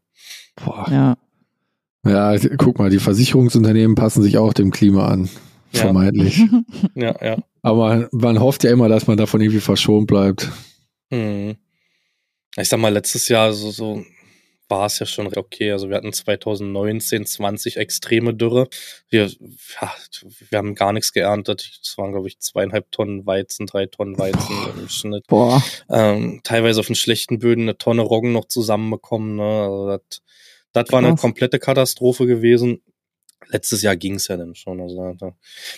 Boah. ja. Ja, guck mal, die Versicherungsunternehmen passen sich auch dem Klima an. Ja. Vermeintlich. Ja, ja. Aber man hofft ja immer, dass man davon irgendwie verschont bleibt. Hm. Ich sag mal, letztes Jahr so, so war es ja schon okay. Also wir hatten 2019, 20 extreme Dürre. Wir, ja, wir haben gar nichts geerntet. Es waren, glaube ich, zweieinhalb Tonnen Weizen, drei Tonnen Weizen im Schnitt. Boah. ähm, teilweise auf den schlechten Böden eine Tonne Roggen noch zusammenbekommen. Ne? Also das, das war eine komplette Katastrophe gewesen. Letztes Jahr ging's ja dann schon. Also,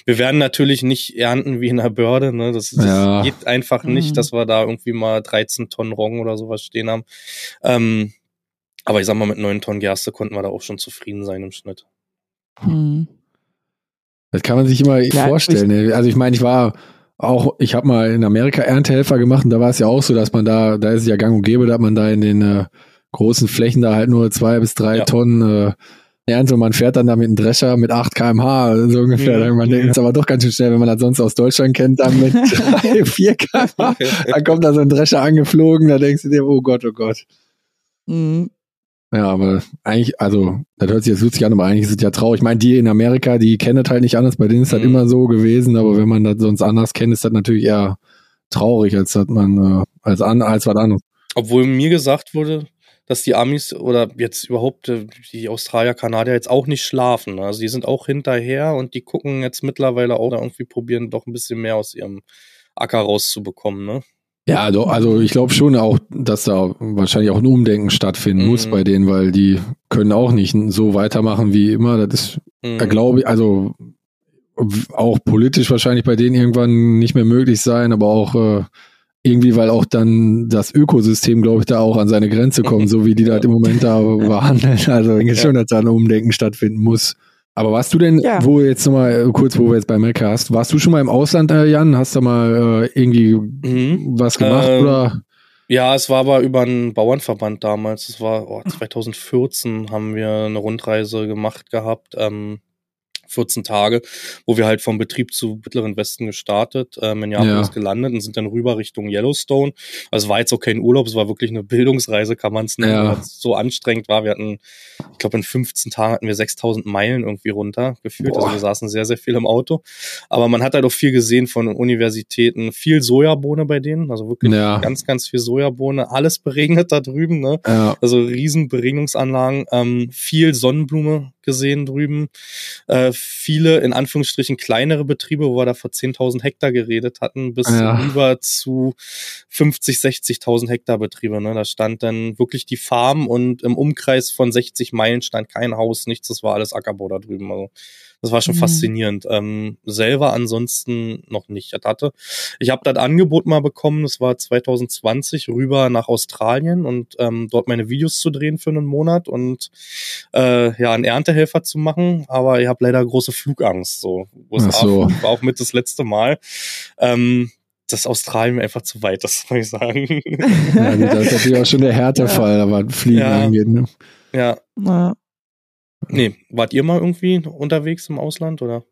wir werden natürlich nicht ernten wie in der Börde. Ne? Das, das Ja. geht einfach Mhm. nicht, dass wir da irgendwie mal 13 Tonnen Roggen oder sowas stehen haben. Ähm, aber ich sag mal, mit 9 Tonnen Gerste konnten wir da auch schon zufrieden sein im Schnitt. Hm. Das kann man sich immer Ja, vorstellen. ne? Also ich meine, ich war auch, ich habe mal in Amerika Erntehelfer gemacht und da war es ja auch so, dass man da, da ist es ja gang und gäbe, dass man da in den äh, großen Flächen da halt nur zwei bis drei Ja. Tonnen äh, erntet und man fährt dann da mit einem Drescher mit 8 kmh so ungefähr. Ja, man denkt, ja. ist aber doch ganz schön schnell, wenn man das sonst aus Deutschland kennt, dann mit 3, 4 kmh. Dann kommt da so ein Drescher angeflogen, da denkst du dir, oh Gott, oh Gott. Hm. Ja, aber eigentlich, also, das hört sich jetzt lustig an, aber eigentlich ist es ja traurig. Ich meine, die in Amerika, die kennen das halt nicht anders, bei denen ist das Mhm. immer so gewesen, aber wenn man das sonst anders kennt, ist das natürlich eher traurig, als dass man, äh, als an, als was anderes. Obwohl mir gesagt wurde, dass die Amis oder jetzt überhaupt äh, die Australier, Kanadier jetzt auch nicht schlafen. ne? Also die sind auch hinterher und die gucken jetzt mittlerweile auch da irgendwie probieren, doch ein bisschen mehr aus ihrem Acker rauszubekommen. Ne? Ja, doch, also ich glaube schon auch, dass da wahrscheinlich auch ein Umdenken stattfinden Mhm. muss bei denen, weil die können auch nicht so weitermachen wie immer. Das ist, Mhm. da glaube ich, also auch politisch wahrscheinlich bei denen irgendwann nicht mehr möglich sein, aber auch äh, irgendwie, weil auch dann das Ökosystem, glaube ich, da auch an seine Grenze kommt, so wie die da im Moment da behandeln. Also ich denke schon, dass da ein Umdenken stattfinden muss. Aber warst du denn, ja. wo jetzt nochmal, äh, kurz, wo wir jetzt bei Melka hast, warst du schon mal im Ausland, äh, Jan? Hast du mal äh, irgendwie mhm. was gemacht ähm, oder? Ja, es war aber über einen Bauernverband damals. Es war oh, 2014 haben wir eine Rundreise gemacht gehabt. Ähm, 14 Tage, wo wir halt vom Betrieb zu Mittleren Westen gestartet, ähm, in Japan ja. gelandet und sind dann rüber Richtung Yellowstone. Also es war jetzt auch kein Urlaub, es war wirklich eine Bildungsreise, kann man es nennen, ja. weil es so anstrengend war. Wir hatten, ich glaube, in 15 Tagen hatten wir 6000 Meilen irgendwie runter gefühlt. Also wir saßen sehr, sehr viel im Auto. Aber man hat halt auch viel gesehen von Universitäten, viel Sojabohne bei denen, also wirklich ja. ganz, ganz viel Sojabohne, alles beregnet da drüben, ne? Ja. Also riesen Beregnungsanlagen, ähm, viel Sonnenblume gesehen drüben. Äh, viele, in Anführungsstrichen, kleinere Betriebe, wo wir da vor 10.000 Hektar geredet hatten, bis ja. über zu 50, 60.000 Hektar Betriebe. Ne? Da stand dann wirklich die Farm und im Umkreis von 60 Meilen stand kein Haus, nichts, das war alles Ackerbau da drüben. Also das war schon mhm. faszinierend. Ähm, selber ansonsten noch nicht. Ich hatte, ich habe das Angebot mal bekommen, das war 2020, rüber nach Australien und ähm, dort meine Videos zu drehen für einen Monat und äh, ja, einen Erntehelfer zu machen. Aber ich habe leider große Flugangst. So, USA so. war auch mit das letzte Mal. Ähm, das Australien einfach zu weit ist, muss ich sagen. Ja, das ist natürlich auch schon der Härtefall, ja. was Fliegen ja. angeht. Ne? Ja. ja. Nee, wart ihr mal irgendwie unterwegs im Ausland oder?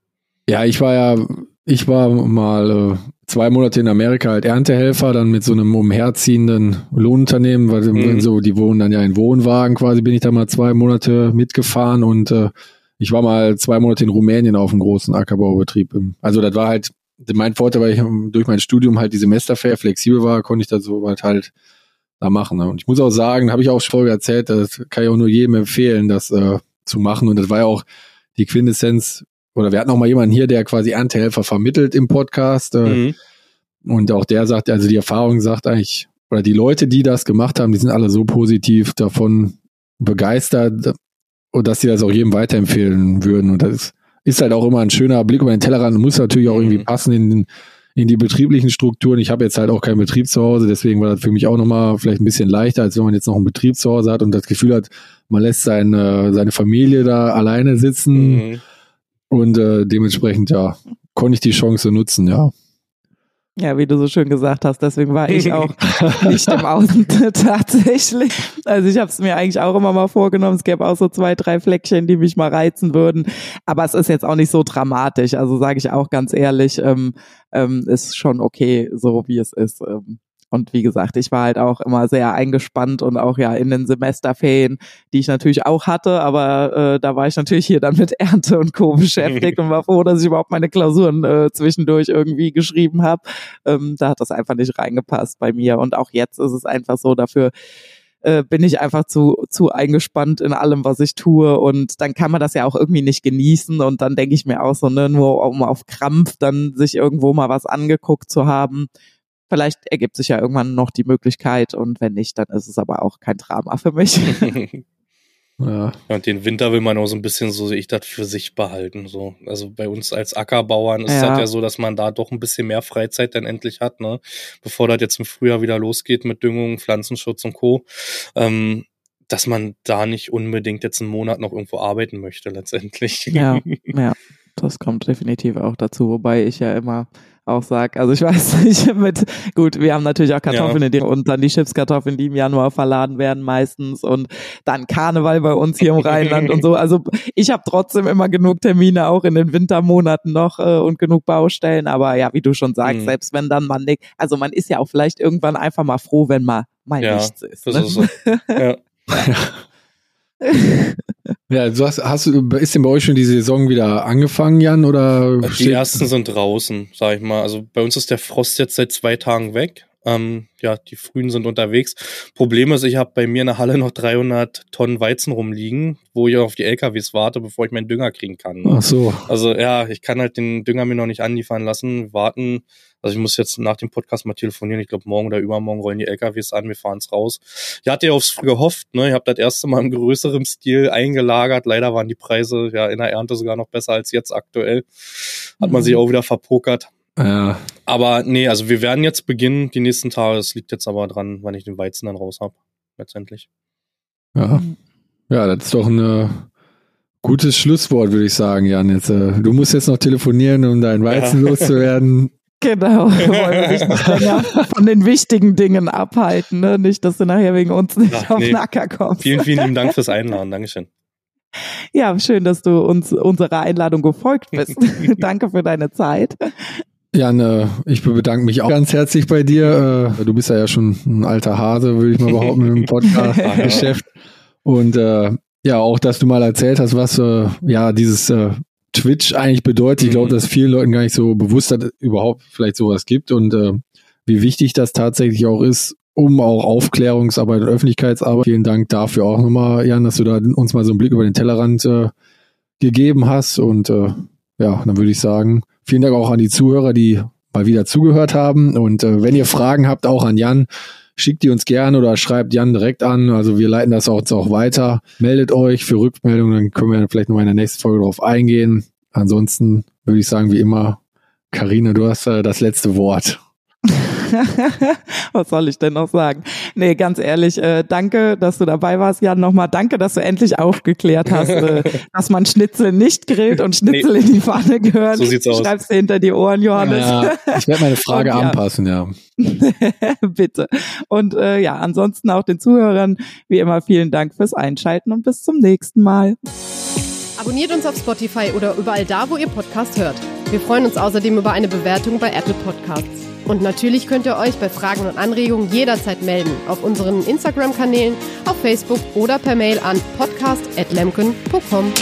Ja, ich war ja, ich war mal äh, zwei Monate in Amerika halt Erntehelfer, dann mit so einem umherziehenden Lohnunternehmen, weil mhm. so, die wohnen dann ja in Wohnwagen quasi, bin ich da mal zwei Monate mitgefahren und äh, ich war mal zwei Monate in Rumänien auf einem großen Ackerbaubetrieb. Also das war halt mein Vorteil, weil ich durch mein Studium halt die Semesterferien flexibel war, konnte ich das so halt halt da machen. Ne? Und ich muss auch sagen, habe ich auch schon erzählt, das kann ich auch nur jedem empfehlen, dass äh, zu machen. Und das war ja auch die Quintessenz, oder wir hatten auch mal jemanden hier, der quasi Erntehelfer vermittelt im Podcast. Äh, mhm. Und auch der sagt, also die Erfahrung sagt eigentlich, oder die Leute, die das gemacht haben, die sind alle so positiv davon begeistert, und dass sie das auch jedem weiterempfehlen würden. Und das ist halt auch immer ein schöner Blick über den Tellerrand, muss natürlich auch irgendwie mhm. passen in den in die betrieblichen Strukturen. Ich habe jetzt halt auch kein Betrieb zu Hause, deswegen war das für mich auch nochmal vielleicht ein bisschen leichter, als wenn man jetzt noch einen Betrieb zu Hause hat und das Gefühl hat, man lässt seine, seine Familie da alleine sitzen. Mhm. Und äh, dementsprechend, ja, konnte ich die Chance nutzen, ja. Ja, wie du so schön gesagt hast, deswegen war ich auch nicht im Außen tatsächlich. Also ich habe es mir eigentlich auch immer mal vorgenommen. Es gäbe auch so zwei, drei Fleckchen, die mich mal reizen würden. Aber es ist jetzt auch nicht so dramatisch. Also sage ich auch ganz ehrlich, ähm, ähm, ist schon okay, so wie es ist. Ähm, und wie gesagt, ich war halt auch immer sehr eingespannt und auch ja in den Semesterferien, die ich natürlich auch hatte, aber äh, da war ich natürlich hier dann mit Ernte und Co. beschäftigt und war froh, dass ich überhaupt meine Klausuren äh, zwischendurch irgendwie geschrieben habe. Ähm, da hat das einfach nicht reingepasst bei mir. Und auch jetzt ist es einfach so, dafür äh, bin ich einfach zu, zu eingespannt in allem, was ich tue. Und dann kann man das ja auch irgendwie nicht genießen. Und dann denke ich mir auch so, ne, nur um auf Krampf dann sich irgendwo mal was angeguckt zu haben Vielleicht ergibt sich ja irgendwann noch die Möglichkeit und wenn nicht, dann ist es aber auch kein Drama für mich. Ja. ja. und den Winter will man auch so ein bisschen, so sehe ich das, für sich behalten. So. Also bei uns als Ackerbauern ist es ja. Halt ja so, dass man da doch ein bisschen mehr Freizeit dann endlich hat, ne? Bevor das jetzt im Frühjahr wieder losgeht mit Düngung, Pflanzenschutz und Co. Ähm, dass man da nicht unbedingt jetzt einen Monat noch irgendwo arbeiten möchte, letztendlich. Ja, ja. Das kommt definitiv auch dazu, wobei ich ja immer auch sag. Also ich weiß nicht, mit gut, wir haben natürlich auch Kartoffeln ja. die, und dann die Chipskartoffeln, die im Januar verladen werden meistens und dann Karneval bei uns hier im Rheinland und so. Also ich habe trotzdem immer genug Termine auch in den Wintermonaten noch äh, und genug Baustellen. Aber ja, wie du schon sagst, mhm. selbst wenn dann man nicht, also man ist ja auch vielleicht irgendwann einfach mal froh, wenn mal mal ja, nichts ist. Ne? ist so. ja. Ja, du hast, hast ist denn bei euch schon die Saison wieder angefangen, Jan, oder? Die ersten sind draußen, sag ich mal. Also bei uns ist der Frost jetzt seit zwei Tagen weg. Ähm, ja, die Frühen sind unterwegs. Problem ist, ich habe bei mir in der Halle noch 300 Tonnen Weizen rumliegen, wo ich auf die LKWs warte, bevor ich meinen Dünger kriegen kann. Ne? Ach so. Also ja, ich kann halt den Dünger mir noch nicht anliefern lassen, warten. Also ich muss jetzt nach dem Podcast mal telefonieren. Ich glaube, morgen oder übermorgen rollen die LKWs an, wir fahren es raus. Ich hatte ja aufs gehofft, ne? Ich habe das erste Mal im größeren Stil eingelagert. Leider waren die Preise ja in der Ernte sogar noch besser als jetzt aktuell. Hat man mhm. sich auch wieder verpokert. Ja. Aber nee, also wir werden jetzt beginnen, die nächsten Tage. Es liegt jetzt aber dran, wann ich den Weizen dann raus habe, letztendlich. Ja. ja, das ist doch ein äh, gutes Schlusswort, würde ich sagen, Jan. Jetzt, äh, du musst jetzt noch telefonieren, um deinen Weizen ja. loszuwerden. Genau, wir wollen dich nicht länger von den wichtigen Dingen abhalten, ne? Nicht, dass du nachher wegen uns nicht Ach, auf nee. den Acker kommst. Vielen, vielen lieben Dank fürs Einladen. Dankeschön. Ja, schön, dass du uns unserer Einladung gefolgt bist. Danke für deine Zeit. Jan, äh, ich bedanke mich auch ganz herzlich bei dir. Äh, du bist ja, schon ein alter Hase, würde ich mal behaupten, im Podcast-Geschäft. Und äh, ja, auch, dass du mal erzählt hast, was äh, ja dieses äh, Twitch eigentlich bedeutet. Ich glaube, mhm. dass vielen Leuten gar nicht so bewusst dass überhaupt vielleicht sowas gibt und äh, wie wichtig das tatsächlich auch ist, um auch Aufklärungsarbeit und Öffentlichkeitsarbeit. Vielen Dank dafür auch nochmal, Jan, dass du da uns mal so einen Blick über den Tellerrand äh, gegeben hast. Und äh, ja, dann würde ich sagen, vielen Dank auch an die Zuhörer, die mal wieder zugehört haben. Und äh, wenn ihr Fragen habt, auch an Jan, schickt die uns gerne oder schreibt Jan direkt an. Also wir leiten das auch, auch weiter. Meldet euch für Rückmeldungen, dann können wir vielleicht noch in der nächsten Folge darauf eingehen. Ansonsten würde ich sagen, wie immer, Karina, du hast äh, das letzte Wort. Was soll ich denn noch sagen? Nee, ganz ehrlich, äh, danke, dass du dabei warst, Jan. Nochmal danke, dass du endlich aufgeklärt hast, äh, dass man Schnitzel nicht grillt und Schnitzel nee. in die Pfanne gehören. So sieht's aus. Schreibst du hinter die Ohren, Johannes. Ja, ich werde meine Frage und, anpassen, ja. Bitte. Und äh, ja, ansonsten auch den Zuhörern, wie immer, vielen Dank fürs Einschalten und bis zum nächsten Mal. Abonniert uns auf Spotify oder überall da, wo ihr Podcast hört. Wir freuen uns außerdem über eine Bewertung bei Apple Podcasts. Und natürlich könnt ihr euch bei Fragen und Anregungen jederzeit melden auf unseren Instagram-Kanälen, auf Facebook oder per Mail an podcast.lemken.com.